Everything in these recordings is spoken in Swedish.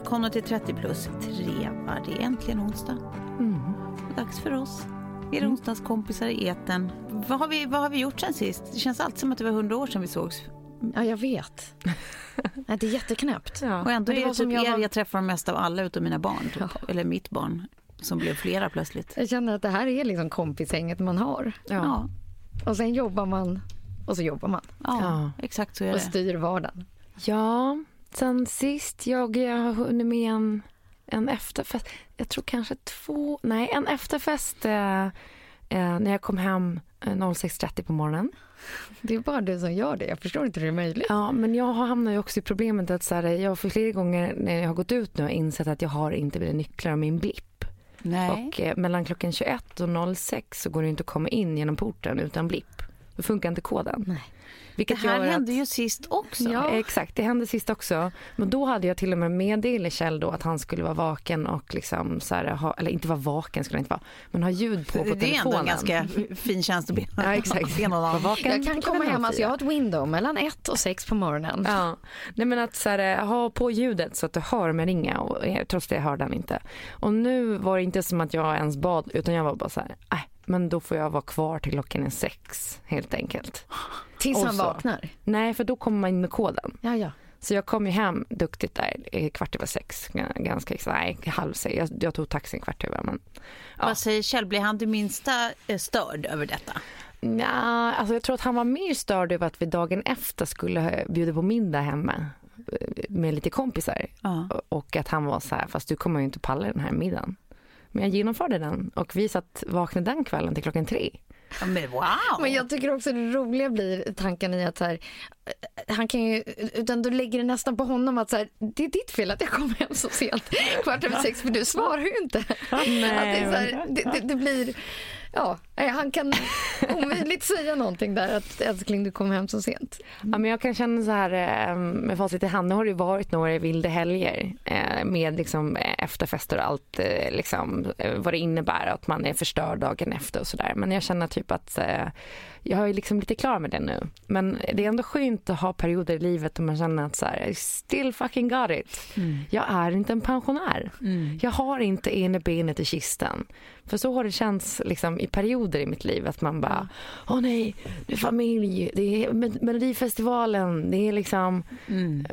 Välkomna till 30 plus treva. Det är äntligen onsdag. Mm. Dags för oss. Er onsdagskompisar i eten. Vad har, vi, vad har vi gjort sen sist? Det känns alltid som att det var hundra år sedan vi sågs. Ja, jag vet. Det är jätteknäppt. Ja. Och ändå Men är det som typ jag er var- jag träffar mest av alla utom mina barn. Typ. Eller mitt barn. Som blev flera plötsligt. Jag känner att det här är liksom kompishänget man har. Ja, Och sen jobbar man och så jobbar man ja, Ja. exakt så är och det. styr vardagen. Ja, sen sist jag, jag har hunnit med en, en efterfest. Jag tror kanske två, nej en efterfest eh, eh, när jag kom hem eh, 06.30 på morgonen. Det är bara du som gör det. Jag förstår inte hur det är möjligt. Ja, men jag har hamnat ju också i problemet att så här, jag för flera gånger när jag har gått ut nu har insett att jag har inte mina nycklar och min blipp. Nej. Och eh, mellan klockan 21 och 06 så går det inte att komma in genom porten utan blipp. Då funkar inte koden. Nej. Det Vilket här gör hände att... ju sist också. Ja, exakt. Det hände sist också. Men då hade jag till och med meddelat Kjell då att han skulle vara vaken och liksom så här, ha, eller inte vara vaken skulle han inte vara, men ha ljud på på det är ändå telefonen. en ganska fin tjänst att be Ja, exakt. be någon vaken Jag kan komma hem, alltså jag har ett window mellan ett och sex på morgonen. Ja, nej men att så här, ha på ljudet så att du hör mig ringa och eh, trots det hörde han inte. Och nu var det inte som att jag ens bad utan jag var bara så här, äh, men då får jag vara kvar till klockan är sex helt enkelt. Tills Och han så. vaknar. Nej, för då kommer man in med koden. Ja, ja. Så jag kom ju hem duktigt där kvart över sex, ganska exakt, nej halv sex. Jag, jag tog taxin kvart över men Ja. Vad säger Kjell, blir han det minsta eh, störd över detta? Nja, alltså jag tror att han var mer störd över att vi dagen efter skulle bjuda på middag hemma eh, med lite kompisar. Ja. Och att han var så här, fast du kommer ju inte palla den här middagen. Men jag genomförde den och vi satt vakna den kvällen till klockan tre. Men wow! Men jag tycker också det roliga blir tanken i att så här, eh, han kan ju, utan du lägger det nästan på honom att så här, det är ditt fel att jag kom hem så sent, kvart över sex, för du svarar ju inte. att det, är så här, det, det, det blir, ja, han kan omöjligt säga någonting där att älskling du kom hem så sent. Ja, men jag kan känna så här ehm, med facit i hand, nu har det varit några vilda helger eh, med liksom eh, efterfester och allt eh, liksom, vad det innebär att man är förstörd dagen efter och sådär. Men jag känner typ att eh, jag är liksom lite klar med det nu. Men det är ändå skönt att ha perioder i livet där man känner att så här, I still fucking got it. Jag är inte en pensionär. Jag har inte ena benet i kisten. För så har det känts liksom, i perioder i mitt liv att man bara, åh nej, det är familj, det är Melodifestivalen, det är liksom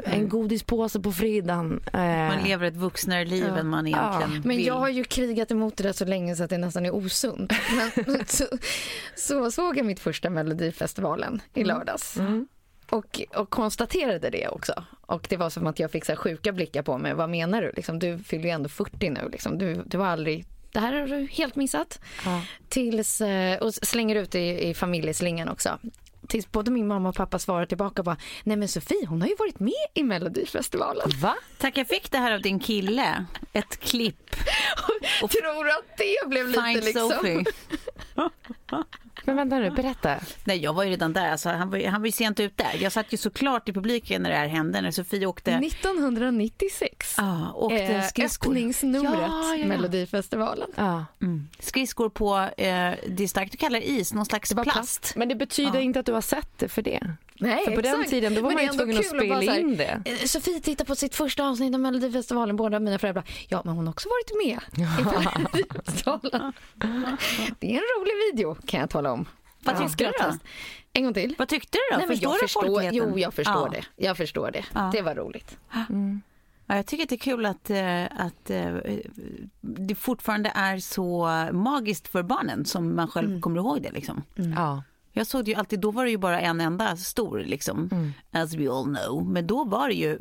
en godispåse på fredagen. Eh, Man lever ett vuxnare liv än man egentligen Men vill. jag har ju krigat emot det där så länge så att det nästan är osunt. Men så, så såg jag mitt första Melodifestivalen i lördags. och, och konstaterade det också. Och det var som att jag fick så sjuka blickar på mig. Vad menar du? Liksom, du fyller ju ändå 40 nu. Liksom. Du, du har aldrig det här har du helt missat. Ja. Tills, eh, och slänger ut i, i familjeslingan också. Tills både min mamma och pappa svarar tillbaka bara, nej men Sofie hon har ju varit med i Melodifestivalen. Va? Tack, jag fick det här av din kille. Ett klipp. Och tror att det blev lite Find liksom. Men vänta nu, berätta. Nej, jag var ju redan där. Alltså, han, var, ju- han var ju sent ute. Jag satt ju såklart i publiken när det här hände. När Sofie åkte, 1996. ja, åkte Eh, skridskor. öppningsnumret Ja, ja, ja. Melodifestivalen. Ja. Mm. Skridskor på, eh, det är starkt att kalla det is, någon slags Det var plast. Men det betyder Ja. inte att du har sett det för det. Nej, För på den exakt. tiden då var Men man ju tvungen att spela här, in det. eh, Sofie tittar på sitt första avsnitt av Melodifestivalen. Båda mina föräldrar ja men hon har också varit med i. Det är en rolig video kan jag tala om. Vad Ja. tyckte du då? En gång till. Vad tyckte du då? Nej, men förstår jag du förstår, jo, jag förstår ja. det. Jag förstår det. Ja. Det var roligt. Ja, jag tycker att det är kul att, eh, att eh, det fortfarande är så magiskt för barnen som man själv Mm. kommer ihåg det. Liksom. Ja. Jag såg det ju alltid, då var det ju bara en enda stor, liksom, Mm. as we all know. Men då var det ju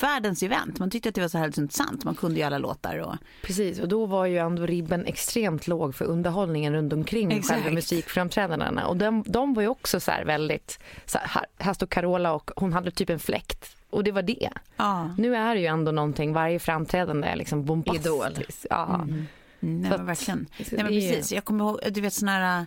världens event. Man tyckte att det var så härligt intressant. Man kunde ju alla låtar. Och... Precis, och då var ju ändå ribben extremt låg för underhållningen runt omkring Exakt. själva musikframträdandena. Och de, de var ju också så här väldigt, så här, här står Carola och hon hade typ en fläkt. Och det var det. Ja, Nu är det ju ändå någonting, varje framträdande är liksom bombastiskt. Idol. Ja. mm, nej, men verkligen. Nej, men precis. Jag kommer ihåg, du vet sådana här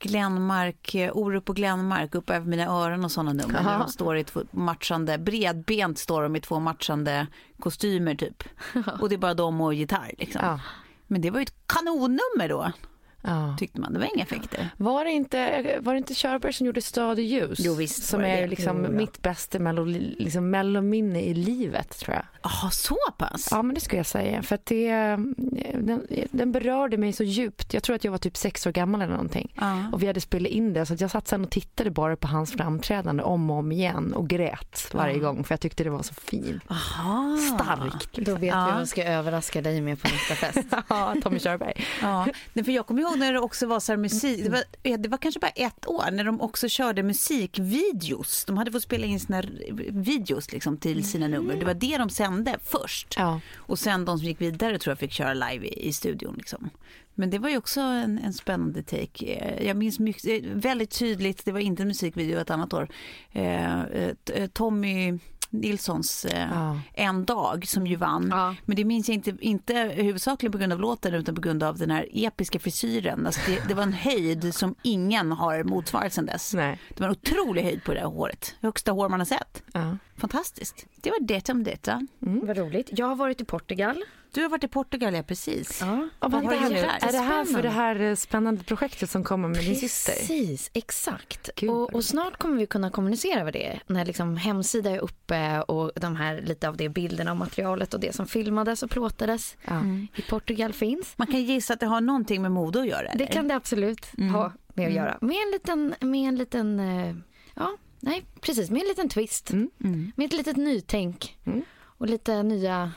Glenmark, eh, Orup och Glenmark upp över mina öron och sådana nummer. Aha. de står i två matchande, bredbent står de i två matchande kostymer typ. Och det är bara de och gitarr liksom. Ja. Men det var ju ett kanonnummer då, Ja. tyckte man. Det var inga effekter. Var det inte, var det inte Körberg som gjorde Stad och ljus? Jo, visst som är det. liksom Jo, ja. mitt bästa mello, liksom mellominne i livet tror jag. Jaha, så pass? Ja men det skulle jag säga. För att det, den, den berörde mig så djupt. Jag tror att jag var typ sex år gammal eller någonting. Ja. Och vi hade spelat in det så att jag satt sen och tittade bara på hans framträdande om och om igen och grät varje Ja. gång för jag tyckte det var så fint. Aha. Starkt. Då Liksom. vet Ja. vi vad vi ska överraska dig med på nästa fest. Ja, Tommy Körberg. Ja, nej, för jag kommer ihåg när det också var så här musik, det var, eh, det var kanske bara ett år, när de också körde musikvideos. De hade fått spela in sina videos liksom, till sina nummer. Det var det de sände först. Ja. Och sen de som gick vidare tror jag fick köra live i, i studion. Liksom. Men det var ju också en, en spännande take. Eh, Jag minns mycket, eh, väldigt tydligt, det var inte en musikvideo ett annat år. Eh, Tommy Nilssons eh, Ja. En dag som ju vann. Ja. Men det minns jag inte, inte huvudsakligen på grund av låten utan på grund av den här episka frisyren. Alltså det, det var en höjd som ingen har motsvarat sedan dess. Nej. Det var en otrolig höjd på det där håret. Högsta hår man har sett. Ja. Fantastiskt. Det var det om detta. Vad roligt. Jag har varit i Portugal. Du har varit i Portugal, ja precis. Ja. Vad här nu, gjort där? är det här för det här eh, spännande projektet som kommer med din syster? Precis, exakt. Gud, och, och snart kommer vi kunna kommunicera över det. När liksom hemsida är uppe och de här lite av det bilderna och materialet och det som filmades och plåtades Ja. i Portugal finns. Man kan gissa att det har någonting med mode att göra. Det eller? kan det absolut ha med att göra. Med en liten, med en liten, eh, ja, nej, precis, med en liten twist. Mm. Mm. Med ett litet nytänk Mm. och lite nya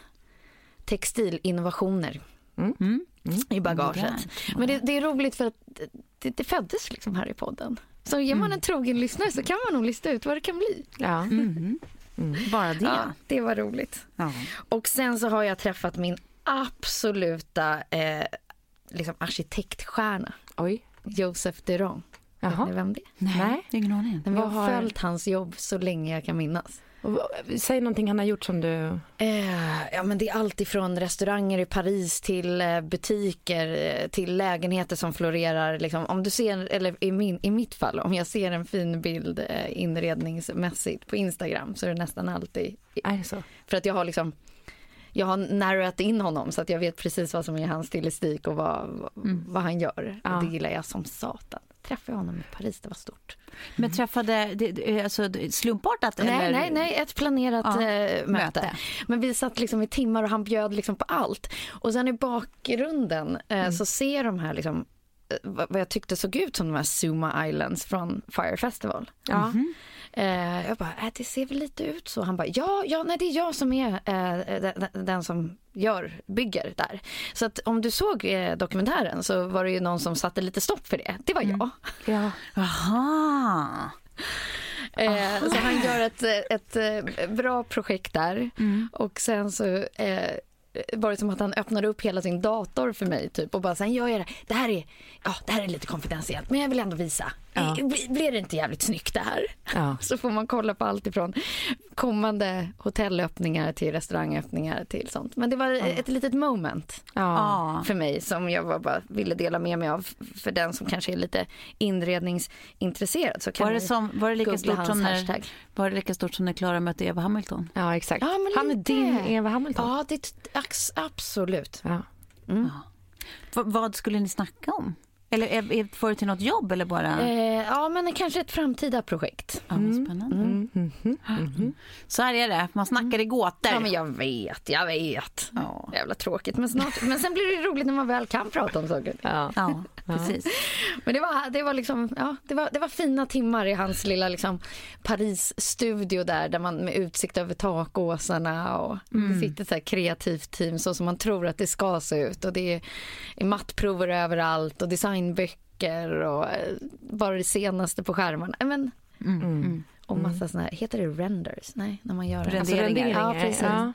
textilinnovationer Mm. i bagaget. Modernt, Men det, det är roligt för att det, det föddes liksom här i podden. Så ger man en trogen lyssnare så kan man nog lista ut vad det kan bli. Ja. Mm. Bara det. Ja, det var roligt. Ja. Och sen så har jag träffat min absoluta eh, liksom arkitektstjärna, Oj. Joseph Duron. Vet ni vem det är? Nej, Nej. ingen aning. Jag har- följt hans jobb så länge jag kan minnas. Säg någonting han har gjort som du... Eh, ja, men det är allt ifrån restauranger i Paris till eh, butiker eh, till lägenheter som florerar. Liksom. Om du ser, eller i, min, i mitt fall, om jag ser en fin bild eh, inredningsmässigt på Instagram så är det nästan alltid Är det så? för att jag har liksom jag har narrowat in honom så att jag vet precis vad som är hans stilistik och vad, vad, vad han gör. Ja. Och det gillar jag som satan. Träffade jag honom i Paris, det var stort. Men träffade, det, det, alltså slumpartat? Nej, eller? nej, nej, ett planerat Ja, eh, möte. möte. Men vi satt liksom i timmar och han bjöd liksom på allt. Och sen i bakgrunden eh, så ser de här liksom eh, vad jag tyckte såg ut som de här Suma Islands från Fire Festival. Ja. Eh, jag bara, äh, det ser väl lite ut så. Han bara, ja, ja nej, det är jag som är eh, den, den som gör, bygger där. Så att om du såg eh, dokumentären så var det ju någon som satte lite stopp för det. Det var jag. Ja. Jaha. Eh, så han gör ett, ett, eh, bra projekt där. Mm. Och sen så eh, var det som att han öppnade upp hela sin dator för mig typ och bara sen gör jag det. Det här är, ja, det här är lite konfidentiellt men jag vill ändå visa. Ja. Blir, det inte jävligt snyggt det här? Ja. Så får man kolla på allt ifrån kommande hotellöppningar till restaurangöppningar till sånt. Men det var ett litet moment Ja. Ja. för mig som jag bara, ville dela med mig av för den som kanske är lite inredningsintresserad. Så kan Var det, som, var, det lika stort som när, hashtag. var det lika stort som när Klara mötte Eva Hamilton? ja, exakt. Ja, men är din Eva Hamilton. Ja, det, absolut. Ja. V- vad skulle ni snacka om? Eller är, är, får det till något jobb eller bara? Eh, ja, men kanske ett framtida projekt. Ja, vad spännande. Mm, mhm, mhm. Så här är det, man snackar i gåtor. Ja, men jag vet, jag vet. Ja. Jävla tråkigt. Men, snart, men sen blir det roligt när man väl kan prata om saker. Ja. Ja, precis. Men det var, det var, liksom, ja, det var, det var fina timmar i hans lilla liksom, Paris-studio där, där man med utsikt över takåsarna och det sitter så här kreativt team så som man tror att det ska se ut och det är, är mattprover överallt och designböcker och eh, bara det senaste på skärmarna. Eh, Men, Mm. och massa såna här, heter det renders? Nej, när man gör det. Alltså renderingar. Ja, precis. Ja.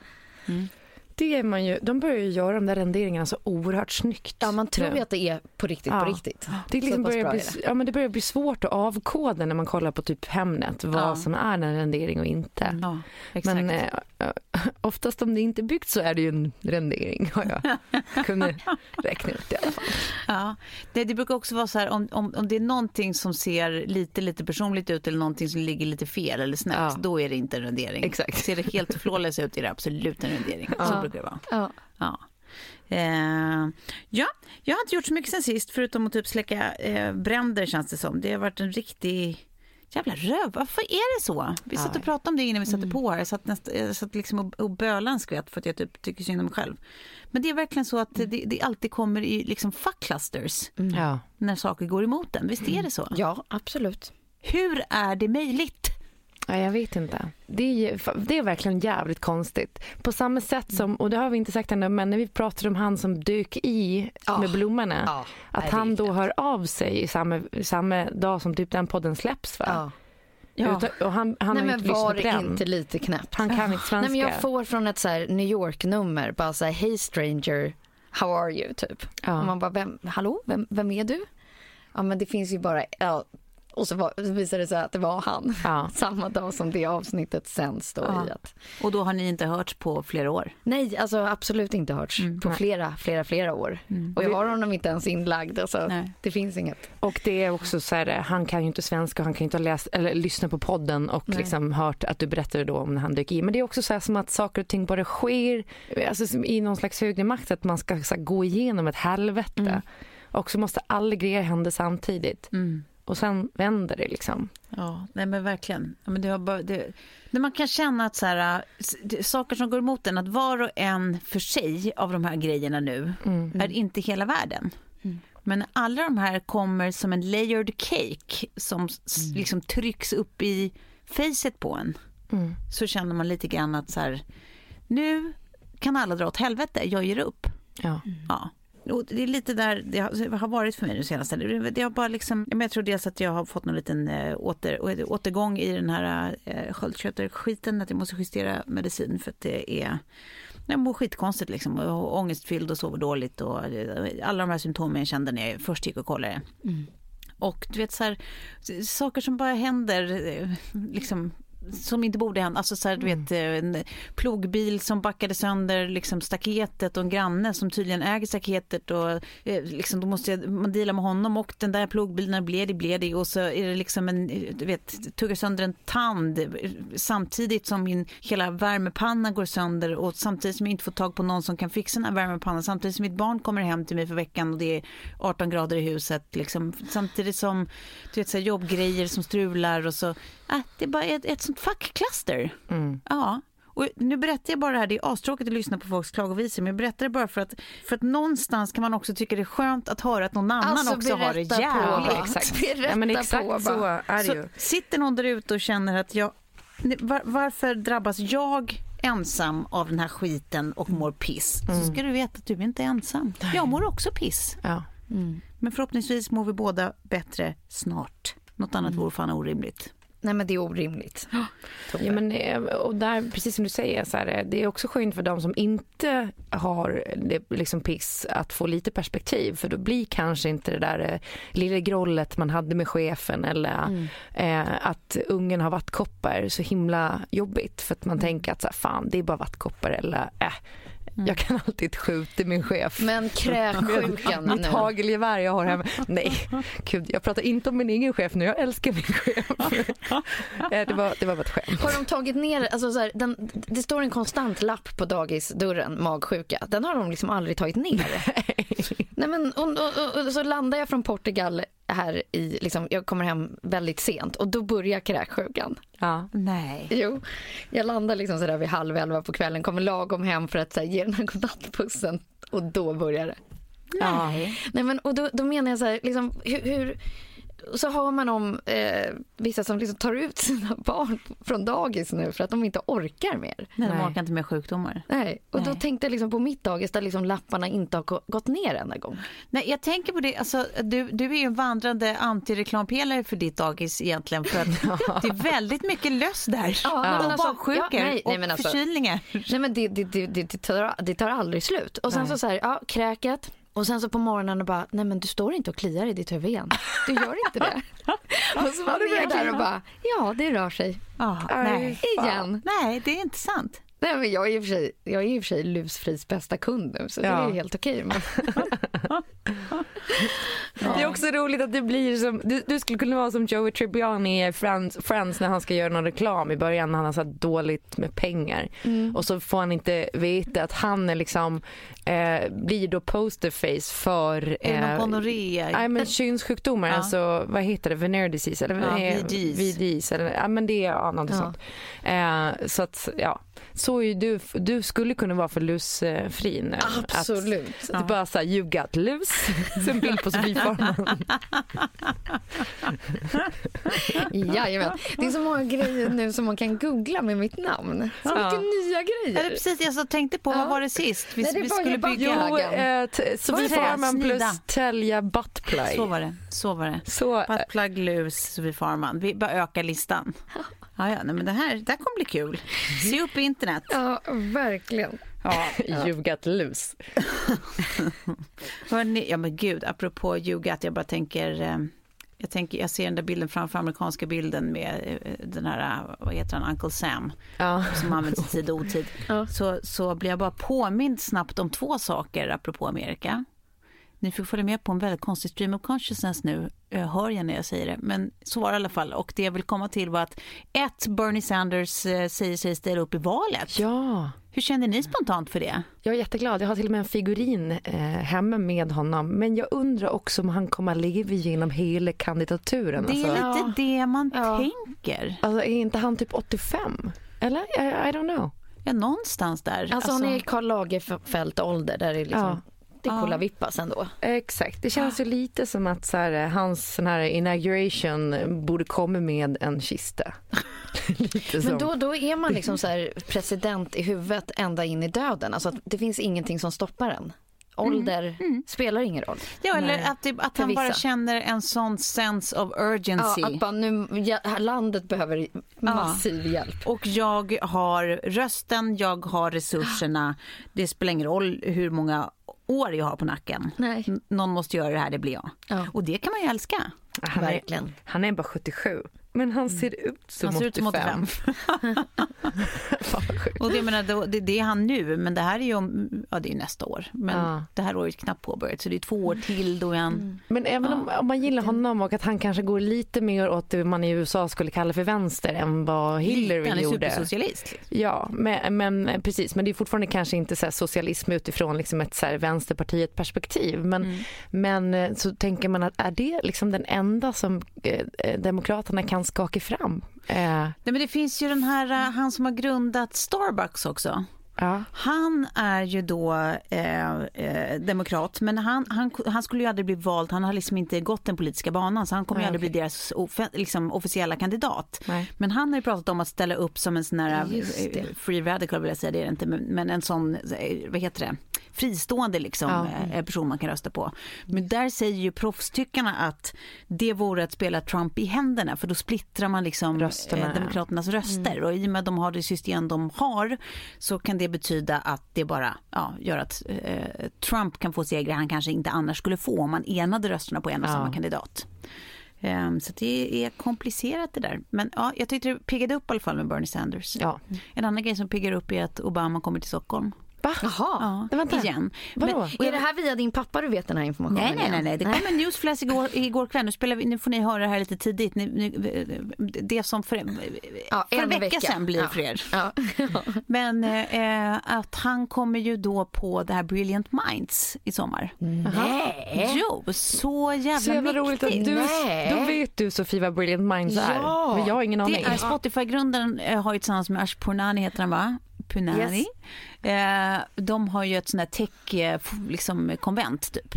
Det är man ju, de börjar ju göra de där renderingarna så oerhört snyggt. Ja, man tror ju att det är på riktigt, Ja. på riktigt. Det, liksom börjar bli, det. ja, men det börjar bli svårt att avkoda när man kollar på typ Hemnet vad Ja. som är en rendering och inte. Ja. Men eh, oftast om det inte är byggt så är det ju en rendering har jag kunnat räkna ut i alla fall. Ja, det, det brukar också vara så här om, om, om det är någonting som ser lite, lite personligt ut eller någonting som ligger lite fel eller snett, Ja. då är det inte en rendering. Exakt. Ser det helt flawless ut är det absolut en rendering. Ja. Brukar det vara. Ja. Ja. Eh, ja, jag har inte gjort så mycket sen sist förutom att typ släcka eh, bränder känns det som. Det har varit en riktig jävla röv. Varför är det så? Vi satt och pratade om det innan vi Mm. satte på här. Jag satt, näst, jag satt liksom och, och bölade en skvätt för att jag typ tycker synd om mig själv. Men det är verkligen så att det, det alltid kommer i liksom fuck Ja. när saker går emot en. Visst är det så? ja, absolut. Hur är det möjligt? Ja, jag vet inte. Det är, det är verkligen jävligt konstigt. På samma sätt som, och det har vi inte sagt ännu, men när vi pratade om han som dök i Ja. med blommorna. Ja. Att han då hör av sig i samma, samma dag som typ den podden släpps. Va? Ja. Ja. Utan, och han, han Nej, har men inte lyssnat var den. inte lite knäppt? Han kan inte svenska. Nej, men jag får från ett så här New York-nummer bara så här, Hey stranger, how are you? Typ. Ja. Och man bara, vem, hallå, vem, vem är du? Ja, men det finns ju bara, ja. Och så, var, så visade det sig att det var han. Ja. Samma dag som det avsnittet sänds då Ja. i att, Och då har ni inte hörts på flera år? nej, alltså absolut inte hörts på Nej. flera, flera, flera år. Och jag har honom inte ens inlagd, alltså, Nej. det finns inget. Och det är också så här, han kan ju inte svenska och han kan ju inte ha läst eller lyssna på podden och Nej. liksom hört att du berättade då om när han dök i. Men det är också så här som att saker och ting bara sker alltså, i någon slags högre makt att man ska här, gå igenom ett helvete. Mm. Och så måste alla grejer hända samtidigt. Mm. Och sen vänder det liksom. Ja, nej men verkligen. Ja, men det har bara, det, när man kan känna att så här, äh, saker som går emot en, att var och en för sig av de här grejerna nu Mm. är inte hela världen. Men när alla de här kommer som en layered cake som s- liksom trycks upp i facet på en Mm. så känner man lite grann att så här, nu kan alla dra åt helvete, jag ger upp. Ja. Ja. Och det är lite där det har- varit för mig nu senaste. Det har bara liksom, jag tror dels att jag har fått någon liten äh, åter, återgång i den här äh, sköldkörtelskiten, att jag måste justera medicin för att det är jag mår skitkonstigt liksom och har ångestfylld och sover dåligt och eh, alla de här symptomen jag kände när jag först gick och kollade. Och du vet så här, saker som bara händer eh, liksom som inte borde hända. Alltså så här, du vet, eh, en plogbil som backade sönder liksom staketet och en granne som tydligen äger staketet och eh, liksom, då måste jag, man deala med honom och den där plogbilen blev det, blev det? Och så är det liksom en, eh, du vet, tuggar sönder en tand samtidigt som min hela värmepanna går sönder och samtidigt som jag inte får tag på någon som kan fixa den här värmepannan. Samtidigt som mitt barn kommer hem till mig för veckan och det är 18 grader i huset liksom. Samtidigt som du vet så här, jobbgrejer som strular och så, äh, det är bara ett, ett sånt fuck-cluster. Mm. Ja. Och nu berättar jag bara det här, det är astråkigt att lyssna på folks klagovisor, men jag berättar det bara för att, för att någonstans kan man också tycka det är skönt att höra att någon annan Alltså, också har det på, jävligt. va? exakt. Berätta Ja, men på exakt så är det Så ju. sitter någon där ute och känner att jag, var, varför drabbas jag ensam av den här skiten och mår piss? Så ska du veta att du inte är ensam. Jag mår också piss. Ja. Men förhoppningsvis mår vi båda bättre snart. Något annat vore fan orimligt. Nej men det är orimligt. Ja, men, eh, och där, precis som du säger, så här, det är också skönt för de som inte har det, liksom piss att få lite perspektiv. För då blir kanske inte det där eh, lilla grollet man hade med chefen eller Mm. eh, att ungen har vattkoppor så himla jobbigt. För att man tänker att så här, fan det är bara vattkoppor eller äh, jag kan alltid skjuta min chef. Men kräksjukan Mitt nu. hagelgevär jag har hemma. Nej, gud, jag pratar inte om min egen chef nu. Jag älskar min chef. Eh, det, var, det var bara ett skämt. Har de tagit ner, alltså så här, den, det står en konstant lapp på dagisdörren, magsjuka. Den har de liksom aldrig tagit ner. Nej, men, och, och, och, så landar jag från Portugal här i, liksom, jag kommer hem väldigt sent och då börjar kräksjukan. Ja. Nej. Jo, jag landar liksom sådär vid halv elva på kvällen, kommer lagom hem för att så här, ge den här godnattpussen och då börjar det. Nej. Nej, men, och då, då menar jag så här, liksom, hur, hur så har man om eh, vissa som liksom tar ut sina barn från dagis nu för att de inte orkar mer. Nej, de orkar inte med sjukdomar. Nej. Och då Nej. tänkte jag liksom på mitt dagis där liksom lapparna inte har gå- gått ner en enda gång. Nej, jag tänker på det, alltså, du, du är ju en vandrande antireklampelare för ditt dagis egentligen för att det är väldigt mycket löss där. Ja, och alltså, baksjukor ja, nej, nej, och alltså- förkylningar. Nej men det, det, det, det, det, tar, det tar aldrig slut. Och sen Nej. så så här, ja, kräket. Och sen så på morgonen och bara, nej men du står inte och kliar i ditt huvud igen. Du gör inte det. och så var vi där och bara, ja det rör sig. Aj, nej. Igen. nej, det är inte sant. Nej men jag är i och för sig, jag är i och för sig lusfris bästa kund nu så det Ja. är ju helt okej. Men... Det är också roligt att det blir som, du, du skulle kunna vara som Joey Tribbiani i Friends, Friends när han ska göra någon reklam i början när han har så dåligt med pengar. Och så får han inte veta att han är liksom, eh, blir då posterface för Är det någon eh, gonorré? Nej men könssjukdomar, Ja. alltså vad heter det, venereal disease eller Ja, VDs. VDs eller, ja men det är ja, något Ja. sånt. Eh, så att ja, så är ju du, du skulle kunna vara för lusfri nu. Att, Absolut. det är bara såhär, you got loose. Så en bild på Sofie Farman. Jajamän. Det är så många grejer nu som man kan googla med mitt namn. Så Ja. mycket nya Ja, grejer. precis, jag så tänkte på, Ja. vad var det sist? Vi, Nej, det vi skulle bygga... Jo, Jo, eh, Sofie? Farman plus. Telja Buttplay. Så var det. Så var det. Så, eh, Buttplug loose, Sofie Farman. Vi bara ökar listan. Ja, ja, nej, men det här, det här kommer bli kul. Se upp internet. Ja, verkligen. Ja, you got loose. Hörrni, ja men gud, apropå Yugat, jag bara tänker, eh, jag tänker, jag ser den där bilden framför amerikanska bilden med eh, den här, eh, vad heter han, Uncle Sam, Ja. som används i tid och otid. Ja. Så, så blir jag bara påmind snabbt om två saker apropå Amerika. Ni får följa med på en väldigt konstig stream of consciousness nu, eh, hör jag när jag säger det. Men så var det i alla fall. Och det jag vill komma till var att ett, Bernie Sanders eh, säger sig ställa upp i valet. ja. Hur kände ni spontant för det? Jag är jätteglad. Jag har till och med en figurin eh, hemma med honom. Men jag undrar också om han kommer att leva genom hela kandidaturen. Det är alltså. lite det man Ja. tänker. Alltså är inte han typ 85? Eller? I, I don't know. Ja, någonstans där. Alltså, hon är i Karl Lagerfeld ålder där det är liksom, det Ja. kollar vippas ändå. Exakt. Det känns ju lite som att så här, hans sån här inauguration borde komma med en kista. Men då, då är man liksom så här president i huvudet ända in i döden. Alltså att det finns ingenting som stoppar en. Ålder spelar ingen roll. Ja, eller Nej. att, det, att han bara känner en sån sense of urgency. Ja, att bara nu, ja, landet behöver massiv hjälp. Och jag har rösten, jag har resurserna. Det spelar ingen roll hur många år jag har på nacken. Nej. N- Någon måste göra det här, det blir jag. Ja. Och det kan man ju älska. han, är, Verkligen. han är bara 77. Men han ser ut som Han ser ut som 85. 85. Fan vad sjukt. Och det, menar, det, det är han nu, men det här är ju om, ja, det är nästa år. Men Ja. det här året är knappt påbörjat, så det är två år till då han... Men även om, om man gillar honom och att han kanske går lite mer åt det man i USA skulle kalla för vänster än vad Hillary han är gjorde. supersocialist. Ja, men, men precis. Men det är fortfarande kanske inte så här socialism utifrån liksom ett så här vänsterpartiet perspektiv. Men, Mm. men eh, så tänker man att är det liksom den enda som eh, eh, Demokraterna kan skakig fram? Eh, Nej, men det finns ju den här, eh, han som har grundat Starbucks också ja. Han är ju då eh, eh, demokrat, men han, han, han skulle ju aldrig bli vald. Han har liksom inte gått den politiska banan, så han kommer ju Nej, aldrig okej. bli deras ofe- liksom, officiella kandidat. Nej. Men han har ju pratat om att ställa upp som en sån här eh, free radical vill jag säga, det är det inte, men, en sån, eh, vad heter det, fristående liksom, Ja. eh, person man kan rösta på. Men där säger ju proffstyckarna att det vore att spela Trump i händerna för då splittrar man liksom Rösterna, ja. Demokraternas röster och i och med att de har det system de har så kan det betyda att det bara ja, gör att eh, Trump kan få segrar han kanske inte annars skulle få om man enade rösterna på en och Ja. samma kandidat. Ehm, så det är komplicerat det där. Men ja, jag tyckte det piggade upp i alla fall med Bernie Sanders. Ja. En annan grej som piggar upp är att Obama kommer till Stockholm. Va? Jaha. Ja, Men vänta. igen. Vadå? Men- Och är det här via din pappa du vet den här informationen? Nej, nej, nej, igen? nej. Det kom en newsflash igår, igår kväll. Nu, spelar vi, nu får ni höra det här lite tidigt. Ni, ni, det som för, Ja, för en vecka, sedan blir Ja. för er. Ja. Men eh, att han kommer ju då på det här Brilliant Minds i sommar. Nej. Jo, så jävla Så jävla roligt att du, Nej. då vet du Sofie vad Brilliant Minds är. Ja. Men jag har ingen aning. Det är Spotify-grundaren eh, har ju tillsammans med Ash Purnani heter han va? Punani. Eh, de har ju ett sånt här tech eh, liksom, konvent typ.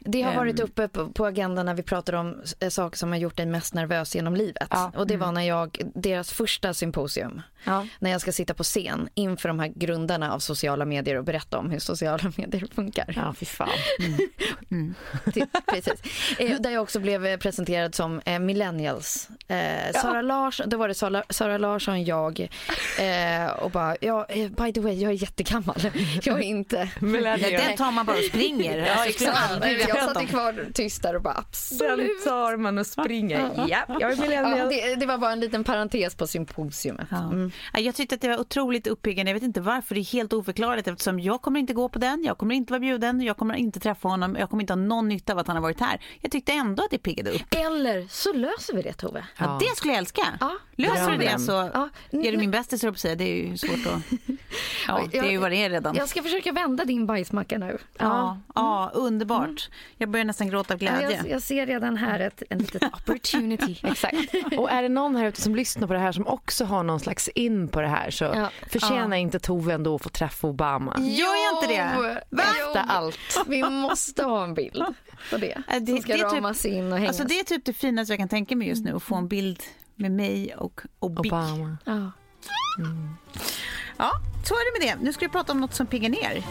Det har varit Ehm. uppe på, agendan när vi pratar om eh, saker som har gjort dig mest nervös genom livet. Ja. Och det var när jag, deras första symposium, Ja. när jag ska sitta på scen inför de här grundarna av sociala medier och berätta om hur sociala medier funkar. Ja, fy fan. Till- Precis. Eh, där jag också blev presenterad som millennials. Sara Larsson, då var det Sara, Sara Larsson, jag och bara, ja, by the way, jag är jättegammal. Jag är inte... Nej, den tar man bara och springer. Ja, Alltså, exakt. Jag satt kvar tyst där och bara Den absolut. tar man och springer. Ja, jag är Ja, millennial. det, det var bara en liten parentes på symposiumet. Ja. Mm. Ja, Jag tyckte att det var otroligt uppiggande. Jag vet inte varför. Det är helt oförklarligt eftersom jag kommer inte gå på den. Jag kommer inte vara bjuden. Jag kommer inte träffa honom. Jag kommer inte ha någon nytta av att han har varit här. Jag tyckte ändå att det piggade upp. Eller så löser vi det Tove. Ja. Det skulle jag älska. Ja. Löser du det så Ja. är det min bästis på att säga. Det är ju svårt att... Ja, det är ju vad det är redan. Jag ska försöka vända din bajsmacka nu. Ja, ja, underbart. Jag börjar nästan gråta av Ja, glädje. jag, jag ser redan här ett, en litet opportunity. Exakt. Och är det någon här ute som lyssnar på det här som också har någon slags in på det här så Ja. förtjänar inte Tove ändå att få träffa Obama. Gör jag inte det? Va? Efter allt. Vi måste ha en bild på det. Det- som ska det är typ- ramas in och hängas. Alltså det är typ det finaste jag kan tänka mig just nu. Att få en bild med mig och Obi. Obama. ja. Ja, så är det med det. Nu ska vi prata om något som piggar ner.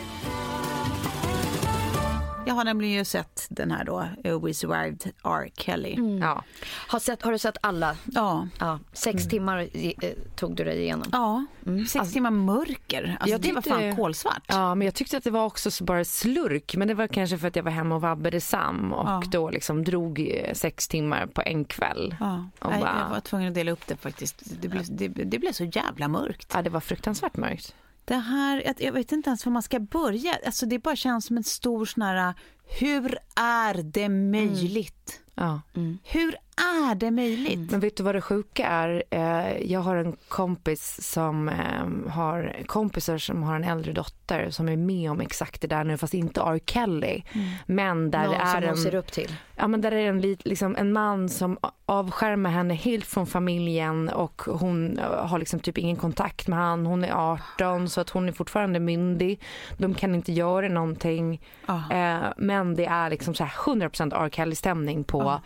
Jag har nämligen ju sett den här då, uh, We Survived R. Kelly. Ja. har, sett, har du sett alla? Ja, Ja, sex timmar eh, tog du dig igenom. ja. sex timmar mörker. Alltså Jag det var tyckte- fan kolsvart. ja, men jag tyckte att det var också så bara slurk. Men det var kanske för att jag var hemma och vabbade Sam och Ja. då liksom drog eh, sex timmar på en kväll. Ja, Och nej, bara- jag var tvungen att dela upp det faktiskt. Det blev, det, det blev så jävla mörkt. Ja, det var fruktansvärt mörkt. Det här, jag- jag vet inte ens var man ska börja. Alltså det bara känns som en stor sån här, hur är det möjligt? Ja. Hur är det möjligt? Men vet du vad det sjuka är? Eh, jag har en kompis som eh, har kompisar som har en äldre dotter som är med om exakt det där nu fast inte R. Kelly. Men där Någon det är som hon en, ser upp till. ja, men där är en, liksom, en man som avskärmar henne helt från familjen och hon eh, har liksom typ ingen kontakt med han. Hon är 18 så att hon är fortfarande myndig. De kan inte göra någonting. Ja. Eh, men det är liksom så här 100% R. Kelly-stämning på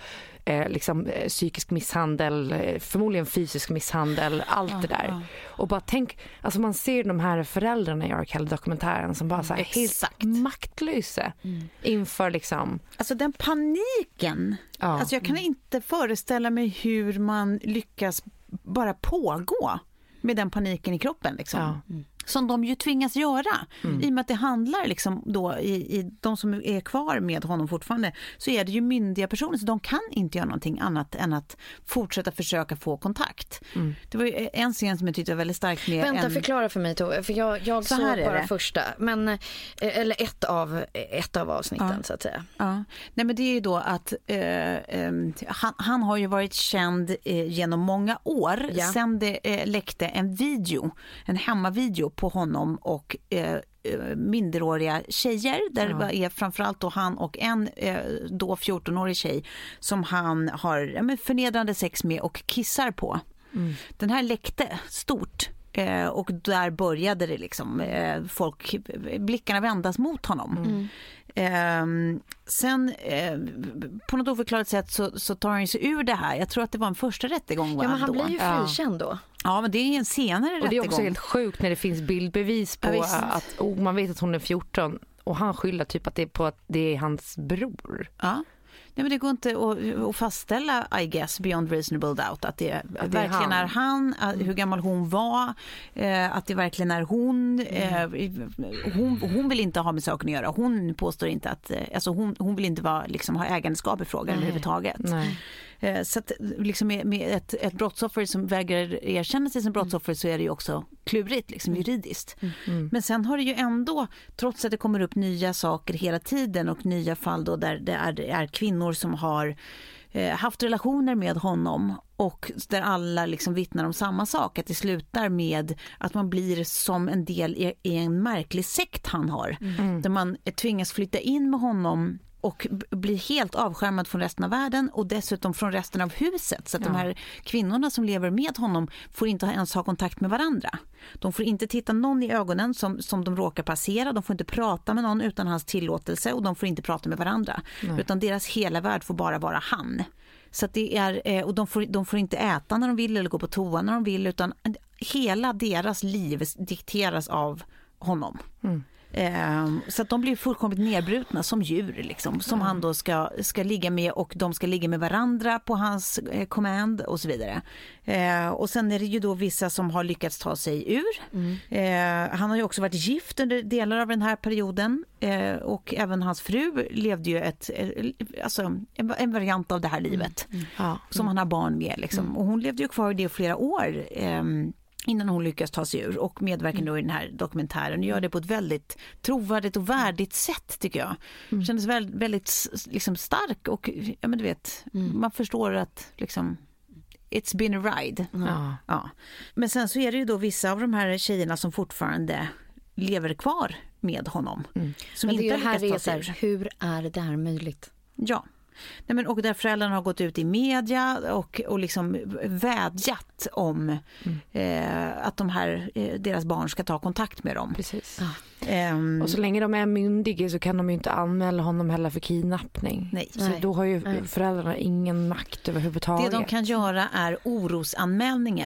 eh, liksom, eh, psykisk misshandel, eh, förmodligen fysisk misshandel, allt det där. Och bara tänk, alltså man ser de här föräldrarna i R. Kelly-dokumentären som bara så här helt maktlösa inför liksom, Alltså den paniken. Ja. Alltså jag kan inte föreställa mig hur man lyckas bara pågå med den paniken i kroppen. Liksom. Ja. Som de ju tvingas göra. I och med att det handlar liksom då i, i de som är kvar med honom fortfarande så är det ju myndiga personer så de kan inte göra någonting annat än att fortsätta försöka få kontakt. Det var en scen som jag tyckte var väldigt stark med Vänta, en... förklara för mig Tove, för jag, jag Så såg bara det. första, men, eh, eller ett av, ett av avsnitten Ja. så att säga. Ja, nej men det är ju då att eh, eh, han, han har ju varit känd eh, genom många år Ja. sen det eh, läckte en video, en hemmavideo på honom och eh, eh, minderåriga tjejer där det är framförallt då han och en eh, då 14-årig tjej som han har ja, förnedrande sex med och kissar på. Den här läckte stort eh, och där började det liksom folk blickarna vändas mot honom. Ehm, sen eh, på något oförklarligt sätt så, så tar han sig ur det här. Jag tror att det var en första rättegång Ja, men han då. blir ju frikänd då. Ja men det är en senare och det är också helt sjukt när det finns bildbevis på Ja, att oh, man vet att hon är 14 och och han skyller typ att det är på att det är hans bror. Ja. Nej, men det går inte att, att fastställa, I guess, beyond reasonable doubt att det, det är verkligen han. är han, att- hur gammal hon var, eh, att det verkligen är hon. Eh, hon. Hon vill inte ha med saken att göra. Hon påstår inte att, eh, alltså hon, hon vill inte vara, liksom, ha ägandeskap i frågan överhuvudtaget. Nej. Eh, Så att liksom med, ett, ett brottsoffer som vägrar erkänna sig som brottsoffer så är det ju också klurigt liksom, juridiskt. Men sen har det ju ändå, trots att det kommer upp nya saker hela tiden och nya fall då där det är, är kvinnor som har eh, haft relationer med honom och där alla liksom vittnar om samma sak, att det slutar med att man blir som en del i, en märklig sekt han har. Där man tvingas flytta in med honom och blir helt avskärmad från resten av världen och dessutom från resten av huset. Så att de här kvinnorna som lever med honom får inte ens ha kontakt med varandra. De får inte titta någon i ögonen som, som de råkar passera, de får inte prata med någon utan hans tillåtelse och de får inte prata med varandra. Utan deras hela värld får bara vara han. Så det är, eh, och de får, de får inte äta när de vill eller gå på toa när de vill utan hela deras liv dikteras av honom. Eh, så att de blir fullkomligt nedbrutna som djur liksom, som han då ska, ska ligga med och de ska ligga med varandra på hans eh, command och så vidare. Eh, och sen är det ju då vissa som har lyckats ta sig ur. Eh, han har ju också varit gift under delar av den här perioden eh, och även hans fru levde ju ett, eh, alltså en, en variant av det här livet Ja. som han har barn med. Liksom. Och hon levde ju kvar i det flera år ehm, innan hon lyckas ta sig ur och medverkar då i den här dokumentären och gör det på ett väldigt trovärdigt och värdigt sätt tycker jag. Kändes väl, väldigt s- liksom, stark och ja men du vet, man förstår att liksom It's been a ride. Ja. Ja. Men sen så är det ju då vissa av de här tjejerna som fortfarande lever kvar med honom. Som Men det är inte det här är så sig här, ur. hur är det här möjligt? Ja. Nej, men, och där föräldrarna har gått ut i media och, och liksom vädjat om eh, att de här, eh, deras barn ska ta kontakt med dem. Precis. Ehm, Och så länge de är myndiga så kan de ju inte anmäla honom heller för kidnappning. nej. Så Nej. då har ju Nej. föräldrarna ingen makt överhuvudtaget. Det de kan göra är orosanmälningar.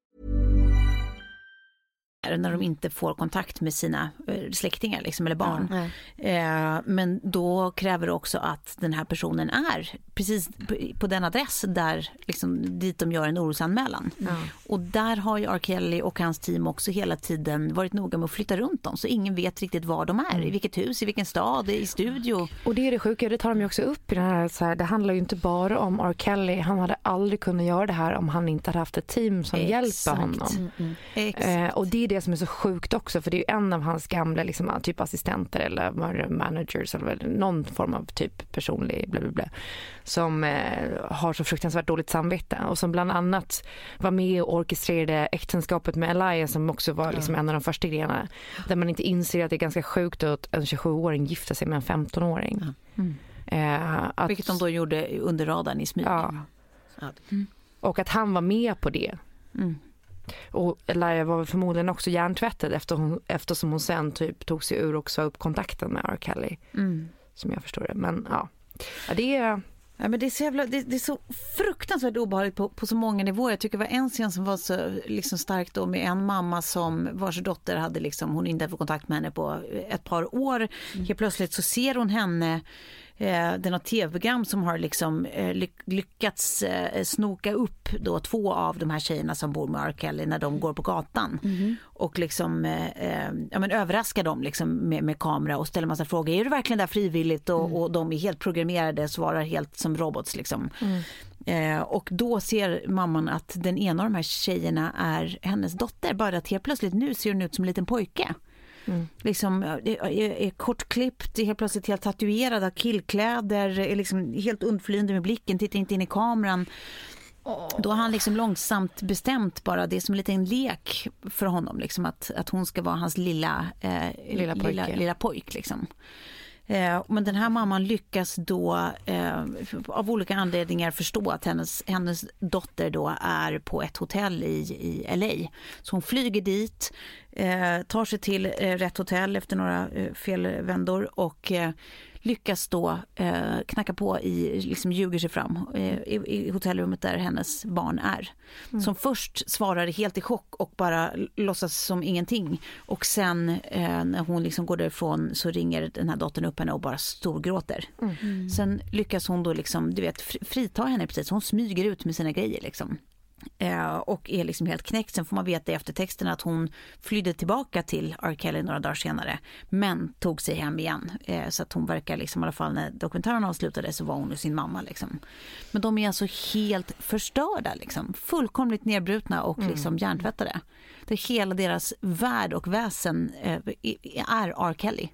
När de inte får kontakt med sina eh, släktingar liksom, eller barn. Ja. Eh, men då kräver det också att den här personen är precis på, den adress där, liksom, dit de gör en orosanmälan. Och där har ju R. Kelly och hans team också hela tiden varit noga med att flytta runt dem så ingen vet riktigt var de är, i vilket hus, i vilken stad, i studio. Och det är det sjuka, det tar de ju också upp i den här, så här, det handlar ju inte bara om R. Kelly. Han hade aldrig kunnat göra det här om han inte hade haft ett team som hjälper Exakt. honom. Exakt. Eh, och det är det som är så sjukt också för det är ju en av hans gamla liksom, typ assistenter eller managers eller någon form av typ personlig bla bla bla, som eh, har så fruktansvärt dåligt samvete och som bland annat var med och orkestrerade äktenskapet med Elias som också var liksom en av de första grejerna där man inte inser att det är ganska sjukt att en 27-åring gifter sig med en 15-åring. Eh, att, Vilket de då gjorde under radarn i smyg. ja. Och att han var med på det. Mm. Och Elia var förmodligen också hjärntvättad efter hon, eftersom hon sen typ tog sig ur och sa upp kontakten med R. Kelly. Mm. Som jag förstår det. Men ja, ja det är... Ja, men det, är så jävla, det, det, är så fruktansvärt obehagligt på, på så många nivåer. Jag tycker det var en scen som var så liksom stark då med en mamma som vars dotter hade liksom, hon inte haft kontakt med henne på ett par år. Mm. Helt plötsligt så ser hon henne det är något tv-program som har liksom eh, lyckats eh, snoka upp då två av de här tjejerna som bor med R. Kelly när de går på gatan mm. och liksom ja, men överraskar dem liksom med, med kamera och ställer massa frågor. Är du verkligen där frivilligt? Och, mm. och de är helt programmerade, svarar helt som robots liksom. Mm. Eh, och då ser mamman att den ena av de här tjejerna är hennes dotter. Bara att helt plötsligt nu ser hon ut som en liten pojke. Mm. Liksom, är, är kortklippt, är helt plötsligt helt tatuerad, har killkläder, är liksom helt undflyende med blicken, tittar inte in i kameran. Då har han liksom långsamt bestämt bara, det är som en liten lek för honom, liksom, att, att hon ska vara hans lilla, eh, lilla, lilla, lilla pojk. Liksom. Eh, men den här mamman lyckas då eh, av olika anledningar förstå att hennes, hennes dotter då är på ett hotell i, i LA. Så hon flyger dit, eh, tar sig till eh, rätt hotell efter några eh, felvändor och eh, lyckas då eh, knacka på i, liksom ljuger sig fram eh, i, i, hotellrummet där hennes barn är. Mm. Som först svarar helt i chock och bara låtsas som ingenting. Och sen eh, när hon liksom går därifrån så ringer den här dottern upp henne och bara storgråter. Mm. Sen lyckas hon då liksom, du vet, frita henne precis. Hon smyger ut med sina grejer liksom. Eh, och är liksom helt knäckt. Sen får man veta i eftertexten att hon flydde tillbaka till R. Kelly några dagar senare. Men tog sig hem igen. Eh, så att hon verkar liksom, i alla fall när dokumentären avslutades så var hon hos sin mamma. Liksom. Men de är alltså helt förstörda. Liksom. Fullkomligt nedbrutna och mm. liksom hjärntvättade. Det hela deras värld och väsen eh, är R. Kelly.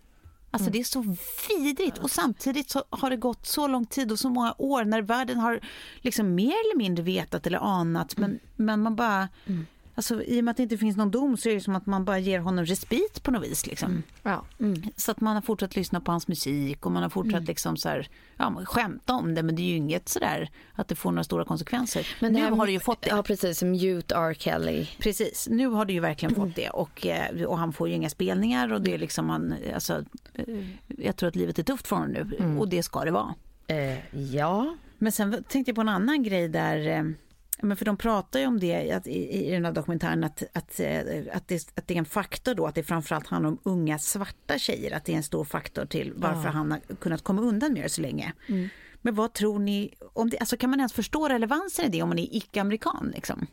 Alltså mm. det är så vidrigt och samtidigt så har det gått så lång tid och så många år när världen har liksom mer eller mindre vetat eller anat men, mm. men man bara mm. Alltså, I och med att det inte finns någon dom så är det som att man bara ger honom respit på något vis. Liksom. Mm. Ja. Mm. Så att man har fortsatt lyssna på hans musik och man har fortsatt mm. liksom så här, ja, skämta om det men det är ju inget sådär att det får några stora konsekvenser. Men nu har det ju fått det. Ja precis, Mute R. Kelly. Precis, nu har det ju verkligen fått det och, eh, och han får ju inga spelningar och det är liksom han, alltså, eh, jag tror att livet är tufft för honom nu mm. och det ska det vara. Eh, ja. Men sen tänkte jag på en annan grej där eh, men för de pratar ju om det att, i, i den här dokumentären att, att, eh, att, det, att det är en faktor då att det framförallt handlar om unga svarta tjejer. Att det är en stor faktor till varför ja. han har kunnat komma undan med det så länge. Mm. Men vad tror ni, om det, alltså kan man ens förstå relevansen i det om man är icke-amerikan? Liksom?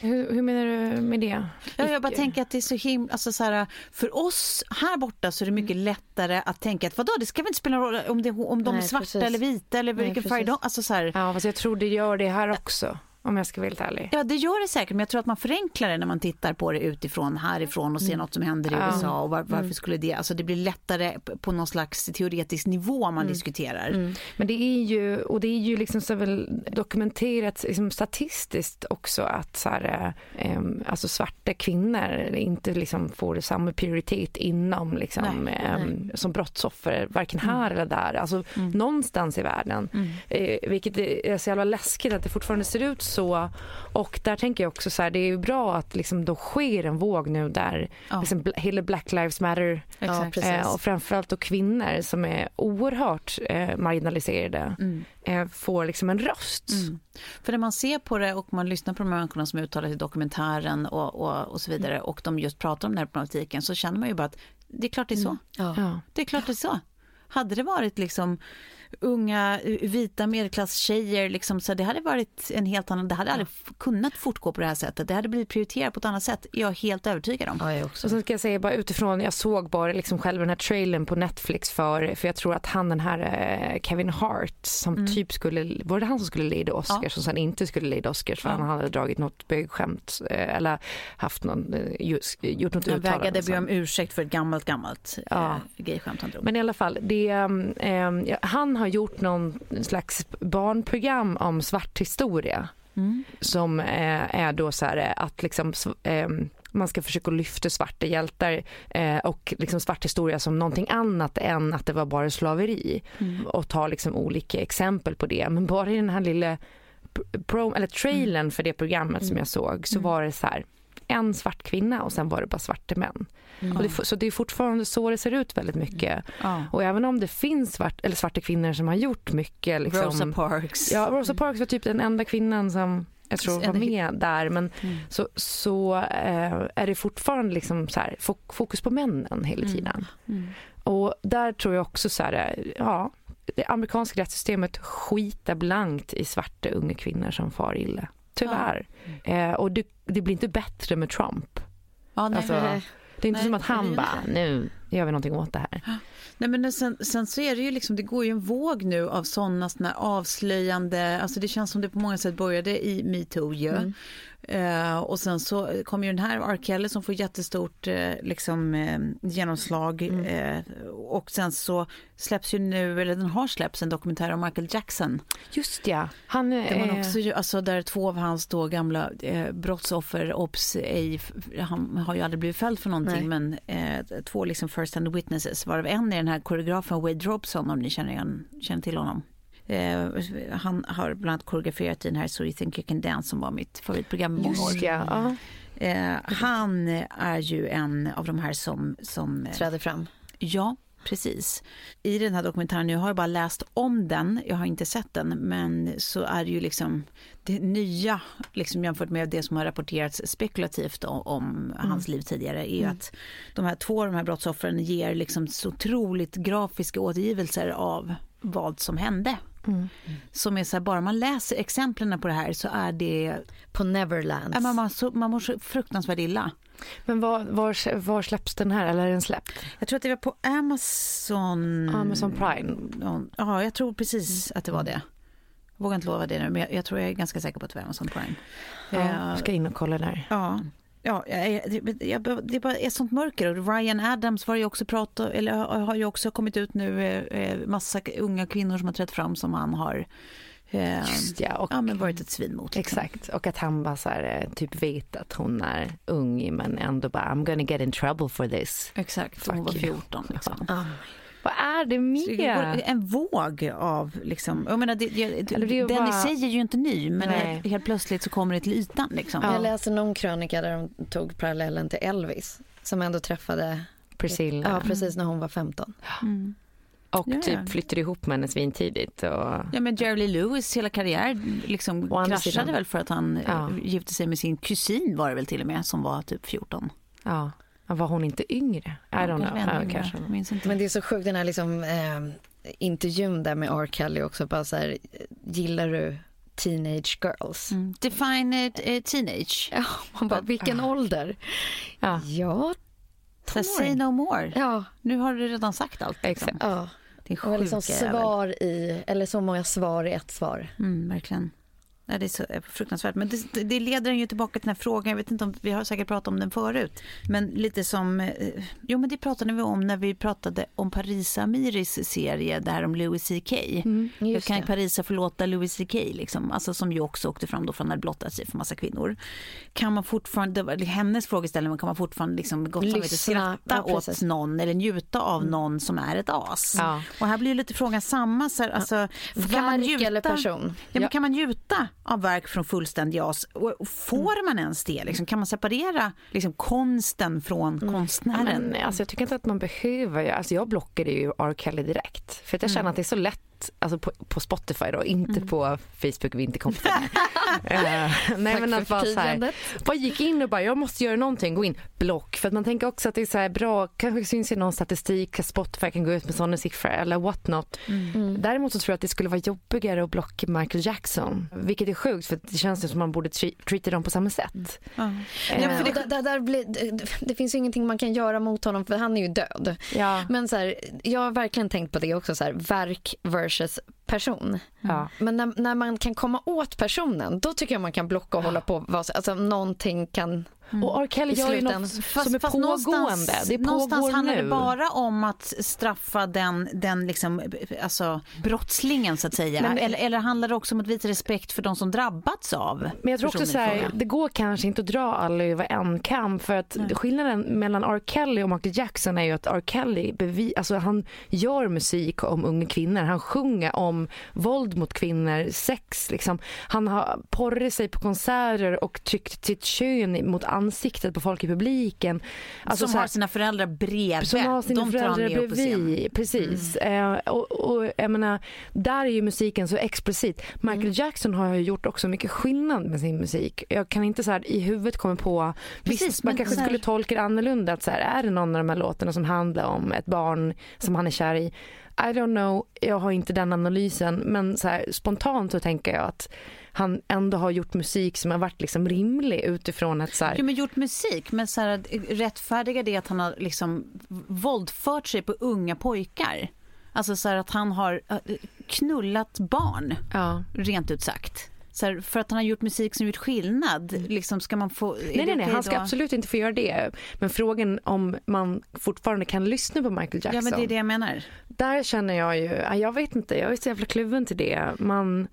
Hur, hur, menar du med det? Ja, jag bara tänker att det är så himla, alltså så här, för oss här borta så är det mycket mm. lättare att tänka att vadå, det ska väl inte spela roll om, det, om de Nej, är svarta precis. eller vita eller vilken färg de, alltså så här. Ja, fast jag tror det gör det här också. Om jag ska vara helt ärlig. Ja, det gör det säkert, men jag tror att man förenklar det när man tittar på det utifrån, härifrån och ser mm. något som händer i ja. USA. Och var, varför mm. skulle det, alltså det blir lättare på någon slags teoretisk nivå man mm. diskuterar. Mm. Men det är ju, och det är ju liksom så väl dokumenterat liksom statistiskt också att så här, eh, alltså svarta kvinnor inte liksom får samma prioritet inom liksom, nej, eh, nej. som brottsoffer, varken mm. här eller där. Alltså mm. någonstans i världen. Eh, vilket är så jävla läskigt att det fortfarande ser ut så. Och där tänker jag också så här, det är bra att liksom då sker en våg nu där ja. liksom hela Black Lives Matter ja, eh, och framförallt då kvinnor som är oerhört eh, marginaliserade mm. eh, får liksom en röst. Mm. För när man ser på det och man lyssnar på de människorna som uttalar sig i dokumentären och, och, och så vidare mm. och de just pratar om den här problematiken så känner man ju bara att det är klart det är så. Mm. Ja. Det är klart det är så. Hade det varit liksom unga vita medelklasstjejer. Liksom, så det hade varit en helt annan, det hade aldrig kunnat fortgå på det här sättet. Det hade blivit prioriterat på ett annat sätt. Jag är helt övertygad om. Ja, jag också. Och sen ska jag säga bara utifrån, jag såg bara liksom själva den här trailern på Netflix för, för jag tror att han den här eh, Kevin Hart som mm. typ skulle, var det han som skulle leda Oscars ja. och sen inte skulle leda Oscars för ja. han hade dragit något bögskämt eh, eller haft någon, eh, just, gjort något uttalande. Han vägrade be om ursäkt för ett gammalt, gammalt ja. äh, gayskämt han drog. Men i alla fall, det, äh, han har gjort någon slags barnprogram om svart historia. Mm. Som är, är då så här att liksom eh, man ska försöka lyfta svarta hjältar eh, och liksom svart historia som någonting annat än att det var bara slaveri. Mm. Och ta liksom olika exempel på det. Men bara i den här lilla pro, eller trailern mm. för det programmet som jag såg så mm. var det så här en svart kvinna och sen var det bara svarta män. Och det, så det är fortfarande så det ser ut väldigt mycket. Ja. Och även om det finns svart, eller svarta kvinnor som har gjort mycket. Liksom, Rosa Parks. Ja, Rosa Parks var typ den enda kvinnan som jag tror var med där. Men så, så eh, är det fortfarande liksom så här, fok- fokus på männen hela tiden. Och där tror jag också så här, eh, ja, det amerikanska rättssystemet skitar blankt i svarta unga kvinnor som far illa. Tyvärr. Eh, och det, det blir inte bättre med Trump. Ja, nej. Alltså, det är inte Nej, som att han bara, nu gör vi någonting åt det här. Nej, men sen, sen så är det ju liksom, det går ju en våg nu av sådana såna avslöjande, alltså det känns som det på många sätt började i metoo ju. Eh, och sen så kommer ju den här R. Kelly som får jättestort eh, liksom, eh, genomslag eh, och sen så släpps ju nu, eller den har släppts en dokumentär om Michael Jackson. Just ja. Han, Där, man också, alltså, där två av hans då gamla brottsoffer, obs, ej, han har ju aldrig blivit fälld för någonting, men eh, två liksom first hand witnesses, varav en är den här koreografen Wade Robson, om ni känner, igen, känner till honom. Eh, han har bland annat koreograferat i den här So you think you can dance som var mitt favoritprogram i många år. Just ja. ja. Eh, han är ju en av de här som, som eh, Träder fram. Ja, precis. I den här dokumentären, nu har jag bara läst om den, jag har inte sett den, men så är det ju liksom det nya, liksom jämfört med det som har rapporterats spekulativt om, om hans liv tidigare, är ju att de här två av de här brottsoffren ger liksom så otroligt grafiska återgivelser av vad som hände. Som är så här, bara man läser exemplen på det här så är det, På Neverlands. ja, man, man, så, man mår så fruktansvärt illa. Men var, var, var släpps den här? Eller är den släppt? Jag tror att det var på Amazon. Amazon Prime. Ja, jag tror precis att det var det. Jag vågar inte lova det nu, men jag, jag tror jag är ganska säker på att det var Amazon Prime. Ja, Eh, jag ska in och kolla där. ja. Ja, jag, det, jag, det bara är sånt mörker. Och Ryan Adams var ju också prat, eller har ju också kommit ut nu, massa unga kvinnor som har trätt fram som han har eh, Just ja. Och, ja, men varit ett svin mot. liksom. Exakt. Och att han bara så här, eh, typ vet att hon är ung men ändå bara I'm gonna get in trouble for this. Exakt, hon var Fuck you. 14 liksom. Vad är det med? en våg av, liksom, jag menar, det, det, Eller det den bara- i sig är ju inte ny, men helt, helt plötsligt så kommer det till ytan. Liksom. Jag läste någon krönika där de tog parallellen till Elvis som ändå träffade Priscilla. ja, precis när hon var 15. Mm. och Ja, ja. typ flyttade ihop med henne svintidigt. Och... Ja, men Jerry Lewis hela karriär liksom kraschade sidan. väl för att han eh, Ja. gifte sig med sin kusin var det väl till och med som var typ 14. Ja. Var hon inte yngre? I don't know. Ja, kanske. Jag minns inte. Men det är så sjukt den här liksom, eh, intervjun där med R. Kelly också. Bara så här, gillar du teenage girls? Mm. Define it, eh, teenage. Ja, man bara, vilken ålder? Ja. Ja, Så say no more. ja, Nu har du redan sagt allt. Liksom. Exakt. ja. Det var liksom sjuka jävel. svar i, eller så många svar i ett svar. Mm, verkligen. Ja, det är så eh, fruktansvärt. Men det, det leder en ju tillbaka till den här frågan. Jag vet inte om vi har säkert pratat om den förut. Men lite som, eh, jo men det pratade vi om när vi pratade om Parisa Amiris serie där om Louis CK. Hur just kan det. Parisa förlåta Louis CK liksom? Alltså som ju också åkte fram då från att hade blottat sig för massa kvinnor. Kan man fortfarande, det var hennes frågeställning, kan man fortfarande liksom gott samvete skratta ja, åt. Mm. någon eller njuta av någon som är ett as? Ja. Och här blir ju lite frågan samma, så här, alltså, kan man njuta? eller person? Ja, men kan man njuta av verk från fullständig as? Får man ens det? Liksom, kan man separera liksom, konsten från konstnären? Men alltså, jag tycker inte att man behöver. Alltså, jag blockade ju R. Kelly direkt. För att jag känner att det är så lätt Alltså på, på Spotify då, inte på Facebook, vi är inte kompisar. Eh, nej Tack men att bara så här, bara gick in och bara jag måste göra någonting, gå in, block. För att man tänker också att det är så här bra, kanske syns i någon statistik, att Spotify kan gå ut med sådana siffror eller what not. Däremot så tror jag att det skulle vara jobbigare att blocka Michael Jackson. Vilket är sjukt för det känns som att man borde tre- treata dem på samma sätt. Ja. Ja, Eh, för det, där, där blir, det, det finns ju ingenting man kan göra mot honom för han är ju död. Ja. Men så här, jag har verkligen tänkt på det också, så här, verk versus precious person. Ja. Men när, när man kan komma åt personen, då tycker jag man kan blocka och hålla på. vad- Alltså någonting kan... Och R. Kelly gör ju något som är pågående. någonstans, det någonstans pågår handlar nu. det bara om att straffa den, den liksom, alltså, brottslingen så att säga. Men- eller, eller handlar det också om att visa respekt för de som drabbats av Men jag tror också så här, det går kanske inte att dra alla över en kam för att skillnaden mellan R. Kelly och Michael Jackson är ju att R. Kelly bevi, alltså han gör musik om unga kvinnor. Han sjunger om om våld mot kvinnor, sex. Liksom. Han har porrat sig på konserter och tryckt sitt kön mot ansiktet på folk i publiken. Alltså, som har sina föräldrar bredvid. Som har sina De föräldrar bredvid. Precis. Mm. Eh, och, och, jag menar, där är ju musiken så explicit. Michael mm. Jackson har ju gjort också mycket skillnad med sin musik. Jag kan inte så här, i huvudet komma på... Precis, visst, man kanske här... skulle tolka det annorlunda. Att så här, är det någon av de här låtarna som handlar om ett barn som han är kär i? I don't know, jag har inte den analysen. Men så här, spontant så tänker jag att han ändå har gjort musik som har varit liksom rimlig utifrån att så här... Jo, men gjort musik, men så här, rättfärdiga det att han har liksom våldfört sig på unga pojkar. Alltså så att han har äh, knullat barn, ja. rent ut sagt. Så här, för att han har gjort musik som gjort skillnad, liksom ska man få... Nej, nej, nej, han ska då? absolut inte få göra det. Men frågan om man fortfarande kan lyssna på Michael Jackson. Ja, men det är det jag menar. Där känner jag ju, jag vet inte, jag är så jävla kluven till det. Man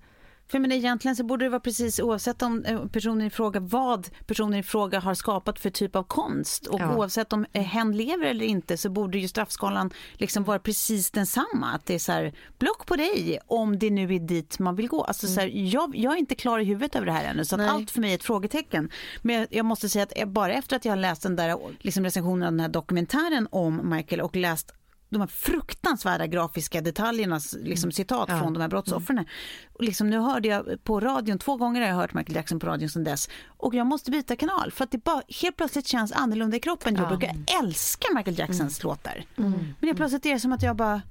för men egentligen så borde det vara precis oavsett om eh, personen i fråga vad personen i fråga har skapat för typ av konst och ja. oavsett om eh, hen lever eller inte så borde ju straffskalan liksom vara precis densamma. Att det är så här, block på dig om det nu är dit man vill gå. Alltså mm. så här, jag, jag, är inte klar i huvudet över det här ännu så allt för mig är ett frågetecken. Men jag måste säga att bara efter att jag har läst den där liksom recensionen av den här dokumentären om Michael och läst de här fruktansvärda grafiska detaljerna, liksom mm. citat ja. från de här brottsoffren. Mm. Liksom, nu hörde jag på radion, två gånger har jag hört Michael Jackson på radion sedan dess och jag måste byta kanal för att det bara helt plötsligt känns annorlunda i kroppen. Jag ja. brukar älska Michael Jacksons mm. låtar. Mm. Men helt plötsligt är det som att jag bara,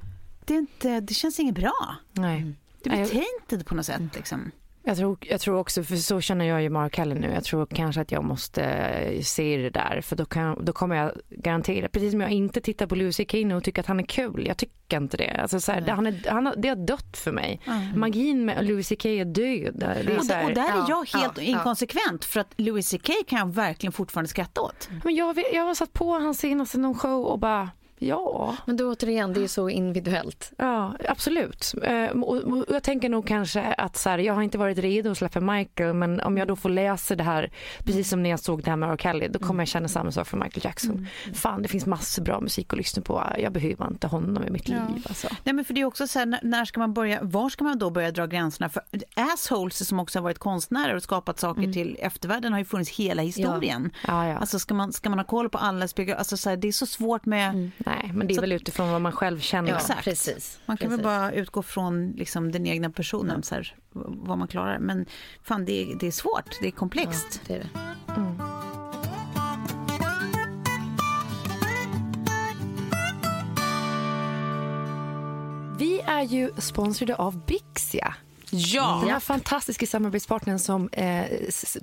det, är inte, det känns inget bra. Nej. Det blir tainted på något sätt. Liksom. Jag tror, jag tror också, för så känner jag ju Mark Kelly nu. Jag tror kanske att jag måste eh, se det där. För då, kan, då kommer jag garantera, precis som jag inte tittar på Lucy Kane och tycker att han är kul. Jag tycker inte det. Alltså så här, det, han är, han, det har dött för mig. Mm. Magin med Louis CK är död. Det är och, här, och, där är jag helt ja, inkonsekvent. För att Louis CK kan jag verkligen fortfarande skratta åt. Men jag, jag har satt på hans senaste någon show och bara Ja. Men då återigen, det är så individuellt. Ja, absolut. Eh, och jag tänker nog kanske att så här, jag har inte varit redo att släppa Michael men om jag då får läsa det här precis som när jag såg det här med R. Kelly då kommer jag känna samma sak för Michael Jackson. Mm. Fan, det finns massor bra musik att lyssna på. Jag behöver inte honom i mitt ja. liv. Alltså. Nej, men för det är också så här, när ska man börja, var ska man då börja dra gränserna? För assholes som också har varit konstnärer och skapat saker mm. till eftervärlden har ju funnits hela historien. Ja. Ja. Alltså ska man, ska man ha koll på alla alltså, så här, det är så svårt med mm Nej, men det är så, väl utifrån vad man själv känner. Ja, exakt. Precis. Man kan precis. väl bara utgå från liksom, den egna personen, så här, vad man klarar. Men fan, det är, det är svårt, det är komplext. Ja, det är det. Mm. Vi är ju sponsrade av Bixia. Ja. Den här fantastiska samarbetspartnern som eh,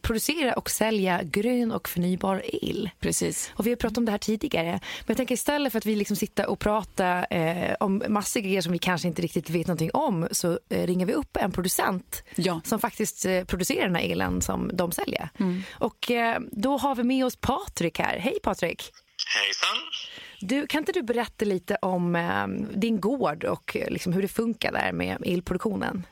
producerar och säljer grön och förnybar el. Precis. Och vi har pratat om det här tidigare. Men jag tänker istället för att vi liksom sitter och pratar eh, om massor grejer som vi kanske inte riktigt vet någonting om så eh, ringer vi upp en producent ja. som faktiskt eh, producerar den här elen som de säljer. Mm. Och eh, då har vi med oss Patrik här. Hej Patrik! Hejsan! Du, kan inte du berätta lite om eh, din gård och liksom hur det funkar där med elproduktionen?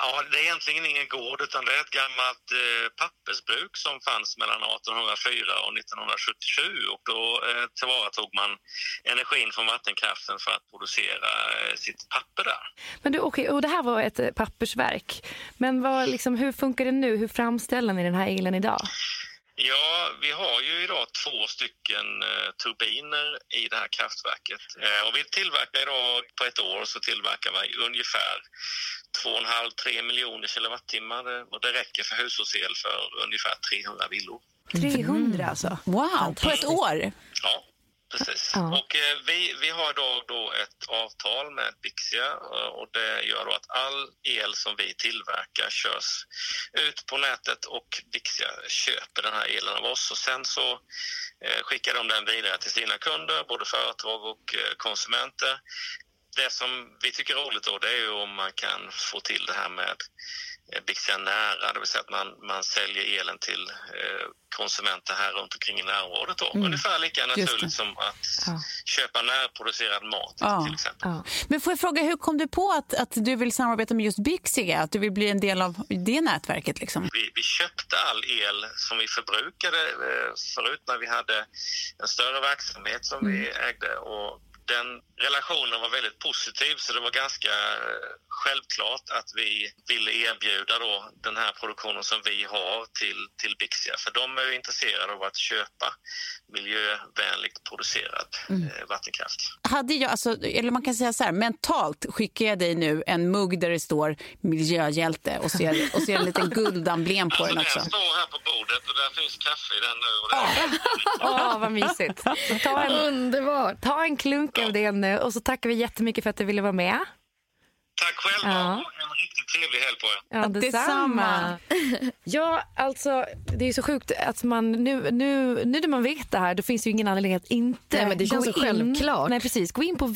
Ja, det är egentligen ingen gård utan det är ett gammalt eh, pappersbruk som fanns mellan 1804 och 1977 och då eh, tillvaratog man energin från vattenkraften för att producera eh, sitt papper där. Men du, okay, och det här var ett eh, pappersverk. Men vad, liksom, hur funkar det nu? Hur framställer ni den här elen idag? Ja, vi har ju idag två stycken eh, turbiner i det här kraftverket. Eh, och vi tillverkar idag, på ett år så tillverkar vi ungefär 2,5-3 miljoner kilowattimmar och det räcker för hushållsel för ungefär 300 villor. 300 alltså? Wow, på ett år? Ja. Precis. Ja. Och eh, vi, vi har då, då ett avtal med Bixia eh, och det gör då att all el som vi tillverkar körs ut på nätet och Bixia köper den här elen av oss och sen så eh, skickar de den vidare till sina kunder, både företag och eh, konsumenter. Det som vi tycker är roligt då det är ju om man kan få till det här med Eh, Bixia nära, det vill säga att man, man säljer elen till eh, konsumenter här runt omkring i närområdet. Då. Mm. Ungefär lika naturligt som att ja. köpa närproducerad mat ja. till exempel. Ja. Men får jag fråga, hur kom du på att, att du vill samarbeta med just Bixia? Att du vill bli en del av det nätverket? Liksom? Vi, vi köpte all el som vi förbrukade eh, förut när vi hade en större verksamhet som mm. vi ägde och den relationen var väldigt positiv så det var ganska eh, självklart att vi ville erbjuda då den här produktionen som vi har till, till Bixia. För de är ju intresserade av att köpa miljövänligt producerad eh, vattenkraft. Hade jag, alltså, eller man kan säga så här, mentalt skickar jag dig nu en mugg där det står miljöhjälte och ser, och ser en liten guldemblem på Alltså, den också. Den står här på bordet och där finns kaffe i den nu. Och det Åh, vad mysigt. Ta en, Underbart. ta en klunk av det nu och så tackar vi jättemycket för att du ville vara med. Tack själva Ja. och en riktigt trevlig helg på er. Ja, detsamma. Ja, alltså det är så sjukt att man nu, nu, nu när man vet det här då finns det ju ingen anledning att inte Nej, men det känns så in. självklart. Nej, precis. Gå in på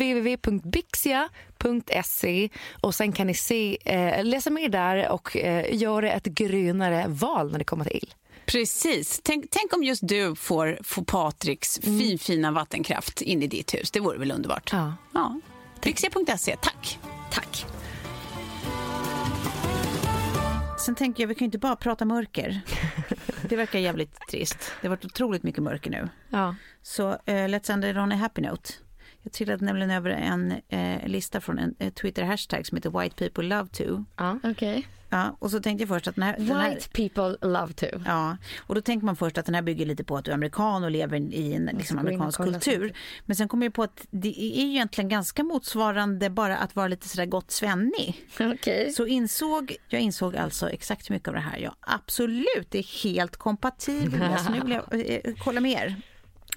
www.bixia.se och sen kan ni se, eh, läsa mer där och eh, göra ett grönare val när det kommer till el. Precis. Tänk, tänk om just du får, får Patriks finfina vattenkraft in i ditt hus. Det vore väl underbart? Ja. ja. Trixia.se, tack. Tack. Sen tänker jag, vi kan ju inte bara prata mörker. Det verkar jävligt trist. Det har varit otroligt mycket mörker nu. Ja. Så uh, let's end it on a happy note. Jag trillade nämligen över en eh, lista från en eh, Twitter-hashtag som heter White people love to. Ja. Okej. Ja, och så tänkte jag först att den här, den här White people love to. Ja, och då tänker man först att den här bygger lite på att du är amerikan och lever i en liksom, amerikansk kultur. Men sen kommer jag på att det är ju egentligen ganska motsvarande bara att vara lite sådär gott svennig. Okej. Så insåg, jag insåg alltså exakt hur mycket av det här jag absolut är helt kompatibel med. Så nu vill jag eh, kolla med er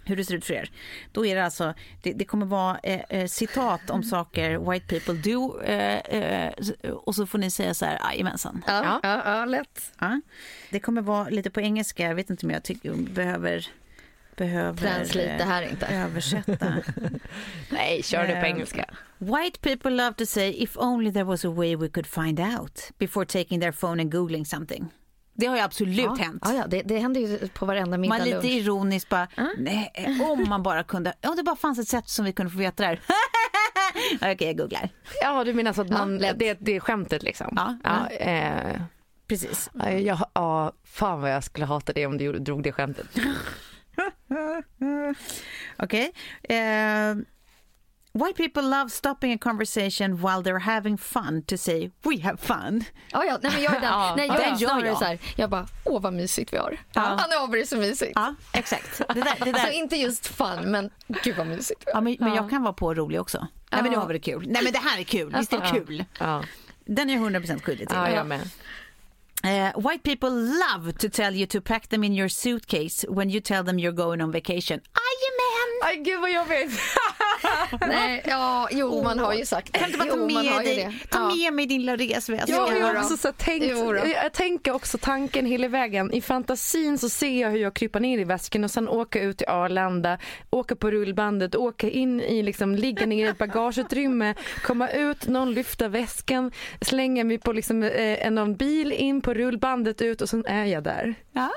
hur det ser ut för er. Då är det alltså, det, det kommer vara eh, eh, citat om saker white people do eh, eh, och så får ni säga så här, jajamensan. Ja, ja, ja, lätt. Ja. Det kommer vara lite på engelska, jag vet inte om jag tycker, behöver behöver Translate det här eh, inte. översätta. Nej, kör det på Eh, engelska. White people love to say if only there was a way we could find out before taking their phone and googling something. Det har ju absolut ja. hänt. Ja, ja, det, det händer ju på varenda middag Man lite lunch. ironiskt bara, nej, om man bara kunde, om det bara fanns ett sätt som vi kunde få veta det här. Okej, jag googlar. Ja, du menar så att man, lätt. det, det är skämtet liksom? Ja. ja eh, Precis. ja, jag, ja, fan vad jag skulle hata det om du drog det skämtet. Okej. Eh, white people love stopping a conversation while they're having fun to say we have fun. Ja, ja, nej, men jag är den. Ja, nej, jag det är gör snarare jag. så här, jag bara, åh vad mysigt vi har. Ja. Ja, det är så mysigt. Ja, exakt. Det där, det där. Alltså inte just fun, men gud vad mysigt vi har. Ja, men, men jag kan vara på rolig också. Nej men nu har vi det kul. Nej men det här är kul, visst är det kul? Ja, Den är jag 100% skyldig till. ja jag med. Eh, white people love to tell you to pack them in your suitcase when you tell them you're going on vacation. Jajamän! Aj gud vad jobbigt. Nej, ja, jo man har ju sagt det. Kan du bara ta Jo, med dig, ta Ja. med mig din lilla resväska? Jag har ju då. också så tänkt, jag tänker också tanken hela vägen. I fantasin så ser jag hur jag kryper ner i väskan och sen åka ut till Arlanda, åka på rullbandet, åka in i liksom, ligga ner i ett bagageutrymme, komma ut, någon lyfta väskan, slänga mig på liksom, eh, någon bil, in på rullbandet ut och sen är jag där. Ja.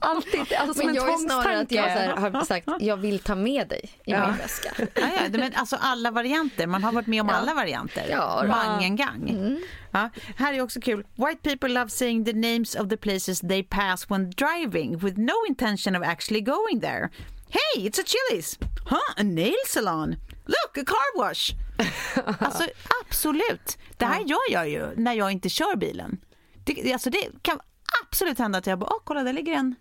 Alltid, alltså som Men en jag är snarare att jag här, har sagt jag vill ta med dig i Ja. min väska. Ja, ja, men alltså alla varianter, man har varit med om Ja. alla varianter. Ja, då. Mangen gang. Ja, här är också kul. White people love saying the names of the places they pass when driving with no intention of actually going there. Hey, it's a Chili's! Huh, a nail salon! Look, a car wash! alltså absolut. Det här gör jag ju när jag inte kör bilen. Det, alltså, det kan absolut hända att jag bara, kolla där ligger en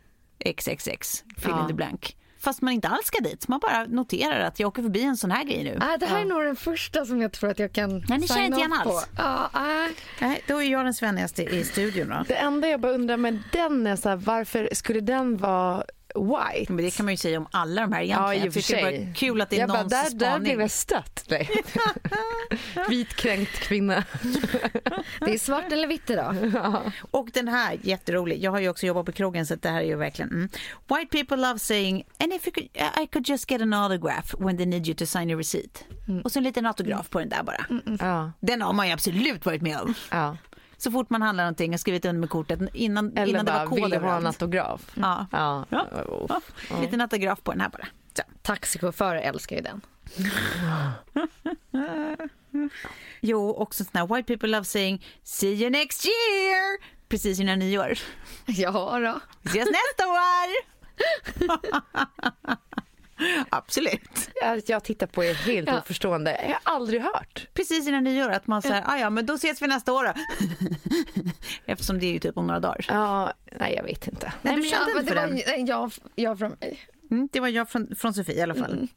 XXX, fill Ja. in the blank. Fast man inte alls ska dit, man bara noterar att jag åker förbi en sån här grej nu. Ah, det här är nog den första som jag tror att jag kan Nej, ni känner inte igen alls. Ja, ah. Nej, då är jag den svennigaste i studion då. Det enda jag bara undrar med den är så här, varför skulle den vara white? Men det kan man ju säga om alla de här egentligen. Ja, i och jag för tycker det var kul att det är jag någons där, där spaning. blev jag stött. Nej. Vitkränkt kvinna. Det är svart eller vitt idag. Och den här, jätterolig. Jag har ju också jobbat på krogen så det här är ju verkligen... Mm. White people love saying and if you could, I could just get an autograph when they need you to sign a receipt. Och så en liten autograf på den där bara. Ja, Den har man ju absolut varit med om. ja. Så fort man handlar någonting och skrivit under med kortet innan, Eller innan det bara, var vill kod du ha en överallt. autograf? Ja. Ja. Ja. Oh. Ja. Liten autograf på den här bara. Så. Taxichaufförer älskar ju den. Jo, också sån här white people love saying see you next year precis innan nyår. Ja då. Vi ses nästa år! Absolut. att jag tittar på er helt Ja. oförstående. Jag har aldrig hört. Precis innan nyår, att man säger, ah, ja men då ses vi nästa år då. Eftersom det är ju typ om några dagar. Ja, nej jag vet inte. Nej, du kände ja, inte det för var den? nej, jag, jag från mig. Mm, det var jag från, från Sofie i alla fall. Mm.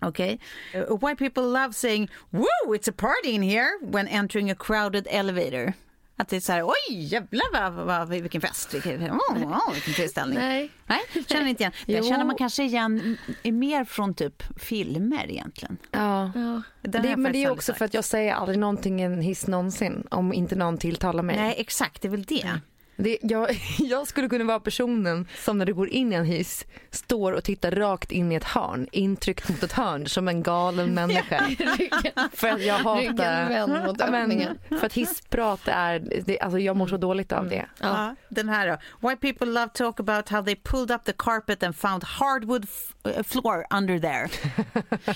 Okej. Uh, why people love saying “Woo, it's a party in here” when entering a crowded elevator. Att det är så här, oj jävlar vad, vad, vilken fest, vilken, oh, oh, vilken tillställning. Nej. Nej, känner inte igen. Det känner man kanske igen m- mer från typ filmer egentligen. Ja. Har Det, men det är också sagt. för att jag säger aldrig någonting i en hiss någonsin om inte någon tilltalar mig. Nej, exakt, det är väl det. Det, jag, jag skulle kunna vara personen som när du går in i en hiss står och tittar rakt in i ett hörn, intryckt mot ett hörn som en galen människa. för att jag hatar... Ryggen mot Ja, men, för att hissprat är, det, alltså jag mår så dåligt av det. Ja. den här då. Why people love talk about how they pulled up the carpet and found hardwood uh, floor under there.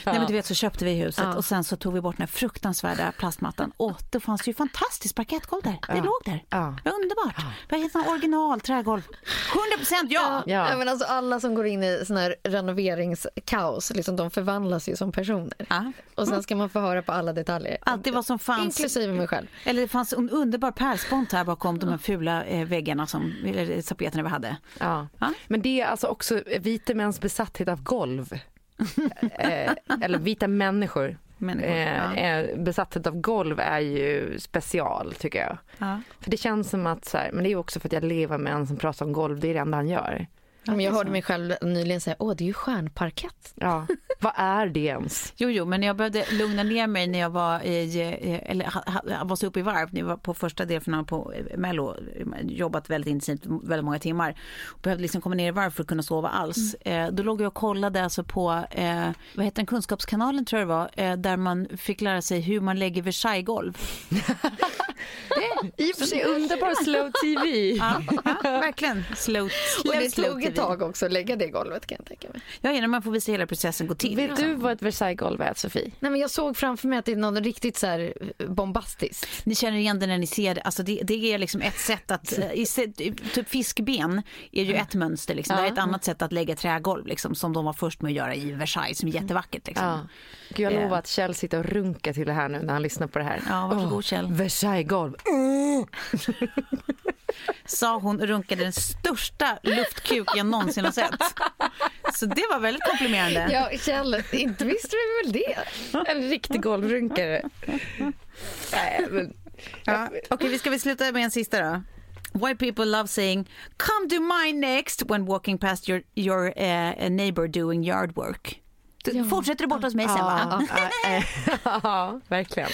Nej men du vet så köpte vi huset Ja. och sen så tog vi bort den här fruktansvärda plastmattan och det fanns ju fantastiskt parkettgolv där. Det Ja. låg där. Ja. Helt sån original trägolv. 100% ja! Ja. Ja, men alltså alla som går in i sån här renoveringskaos, liksom, de förvandlas ju som personer. Ja. Och sen ska man få höra på alla detaljer. Allt det var som fanns. Inklusive mig själv. Eller det fanns en underbar pärlspont här bakom de här fula eh, väggarna som, eller tapeterna vi hade. Ja. Ja. Men det är alltså också vita mäns besatthet av golv. eh, eller vita människor. Människor, Eh, eh, av golv är ju special tycker jag. Ja. För det känns som att, så här, men det är också för att jag lever med en som pratar om golv, det är det enda han gör. Men jag hörde mig själv nyligen säga, åh det är ju stjärnparkett. Ja. Vad är det ens? Jo, jo, men jag behövde lugna ner mig när jag var i, eh, eller var så uppe i varv, när jag var på första delen på eh, Mello, jobbat väldigt intensivt, väldigt många timmar. Och behövde liksom komma ner i varv för att kunna sova alls. Eh, då låg jag och kollade alltså på, eh, vad heter den, Kunskapskanalen tror jag det var, eh, där man fick lära sig hur man lägger Versailles-golv. I och för sig underbar slow tv. Ja, ja, verkligen. Slow, Och slow, det slow tog ett tag också att lägga det golvet kan jag tänka mig. Ja, innan man får visa hela processen gå till. Vet du vad ett Versailles-golv är Sofie? Nej men jag såg framför mig att det är något riktigt så här bombastiskt. Ni känner igen det när ni ser det. Alltså det, det är liksom ett sätt att, eh, i, typ fiskben är ju ett mönster. Liksom. Det är ett annat sätt att lägga trägolv liksom, som de var först med att göra i Versailles som är jättevackert. Liksom. Ja. Gud, jag Eh. lovar att Kjell sitter och runkar till det här nu när han lyssnar på det här. Ja, varsågod, Kjell. Versailles-golv. Sa hon och runkade den största luftkuk jag någonsin har sett. Så det var väldigt komplimerande. Ja Kjell, inte visste du väl det? En riktig golvrunkare. Nej, men, Ja. Okej, vi ska väl sluta med en sista då. Why people love saying “come to mine next” when walking past your, your uh, neighbor doing yard work. Du, Fortsätter du bort hos mig sen va? ja, eh, ja, verkligen.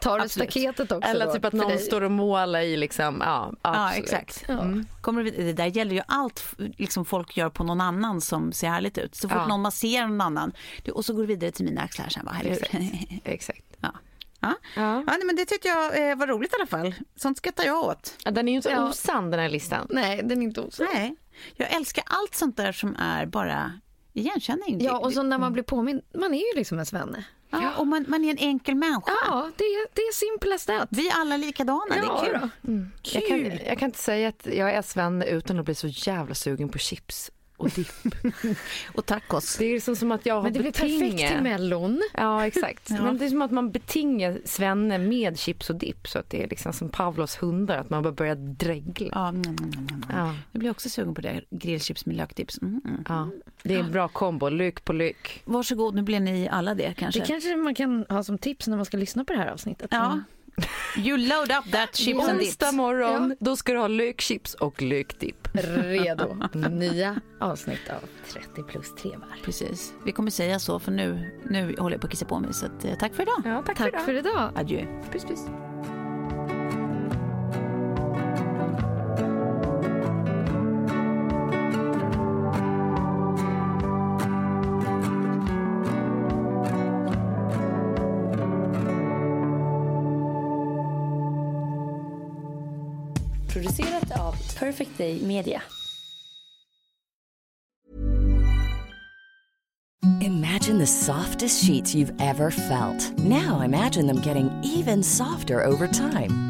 Tar du Absolut. staketet också Eller då, typ att någon står och målar i liksom, ja, Ja, exakt. Mm. Kommer du, det där gäller ju allt liksom folk gör på någon annan som ser härligt ut. Så fort Ja. någon masserar någon annan, du, och så går du vidare till mina axlar sen. Va? Exakt. Exakt. ja. Ja. Ja. Ja, nej, men det tyckte jag eh, var roligt i alla fall. Sånt skrattar jag åt. Ja, Den är ju inte Ja. osann den här listan. Nej, den är inte osann. Nej, jag älskar allt sånt där som är bara igenkänning. Ja, och så när man blir påmind, man är ju liksom en svenne. Ja, och man, man är en enkel människa. Ja, det är, det är simple that. Vi är alla likadana, det Ja, är kul. då. Jag kan, jag kan inte säga att jag är Sven utan att bli så jävla sugen på chips och dipp. Och tacos. Det är liksom som att jag har Men det blir betinge. perfekt till mellon. Ja, exakt. Men det är som att man betingar Svenne med chips och dipp så att det är liksom som Pavlos hundar, att man bara börjar dregla. Ja, mm, mm, mm, mm. Ja, Jag blir också sugen på det. Grillchips med lökdips. Mm, mm. ja. Det är en bra kombo, lyck på lyck. Varsågod, nu blir ni alla det kanske. Det kanske man kan ha som tips när man ska lyssna på det här avsnittet. Ja. You load up that chips and dips. Onsdag morgon, då ska du ha lökchips och lökdipp. Redo. Nya avsnitt av 30 plus 3 var. Precis. Vi kommer säga så för nu, nu håller jag på att kissa på mig. Så att, eh, tack för idag. Ja, tack, Tack för idag. Adjö. Puss, puss. Producerat av Perfect Day Media. Imagine the softest sheets you've ever felt. Now imagine them getting even softer over time.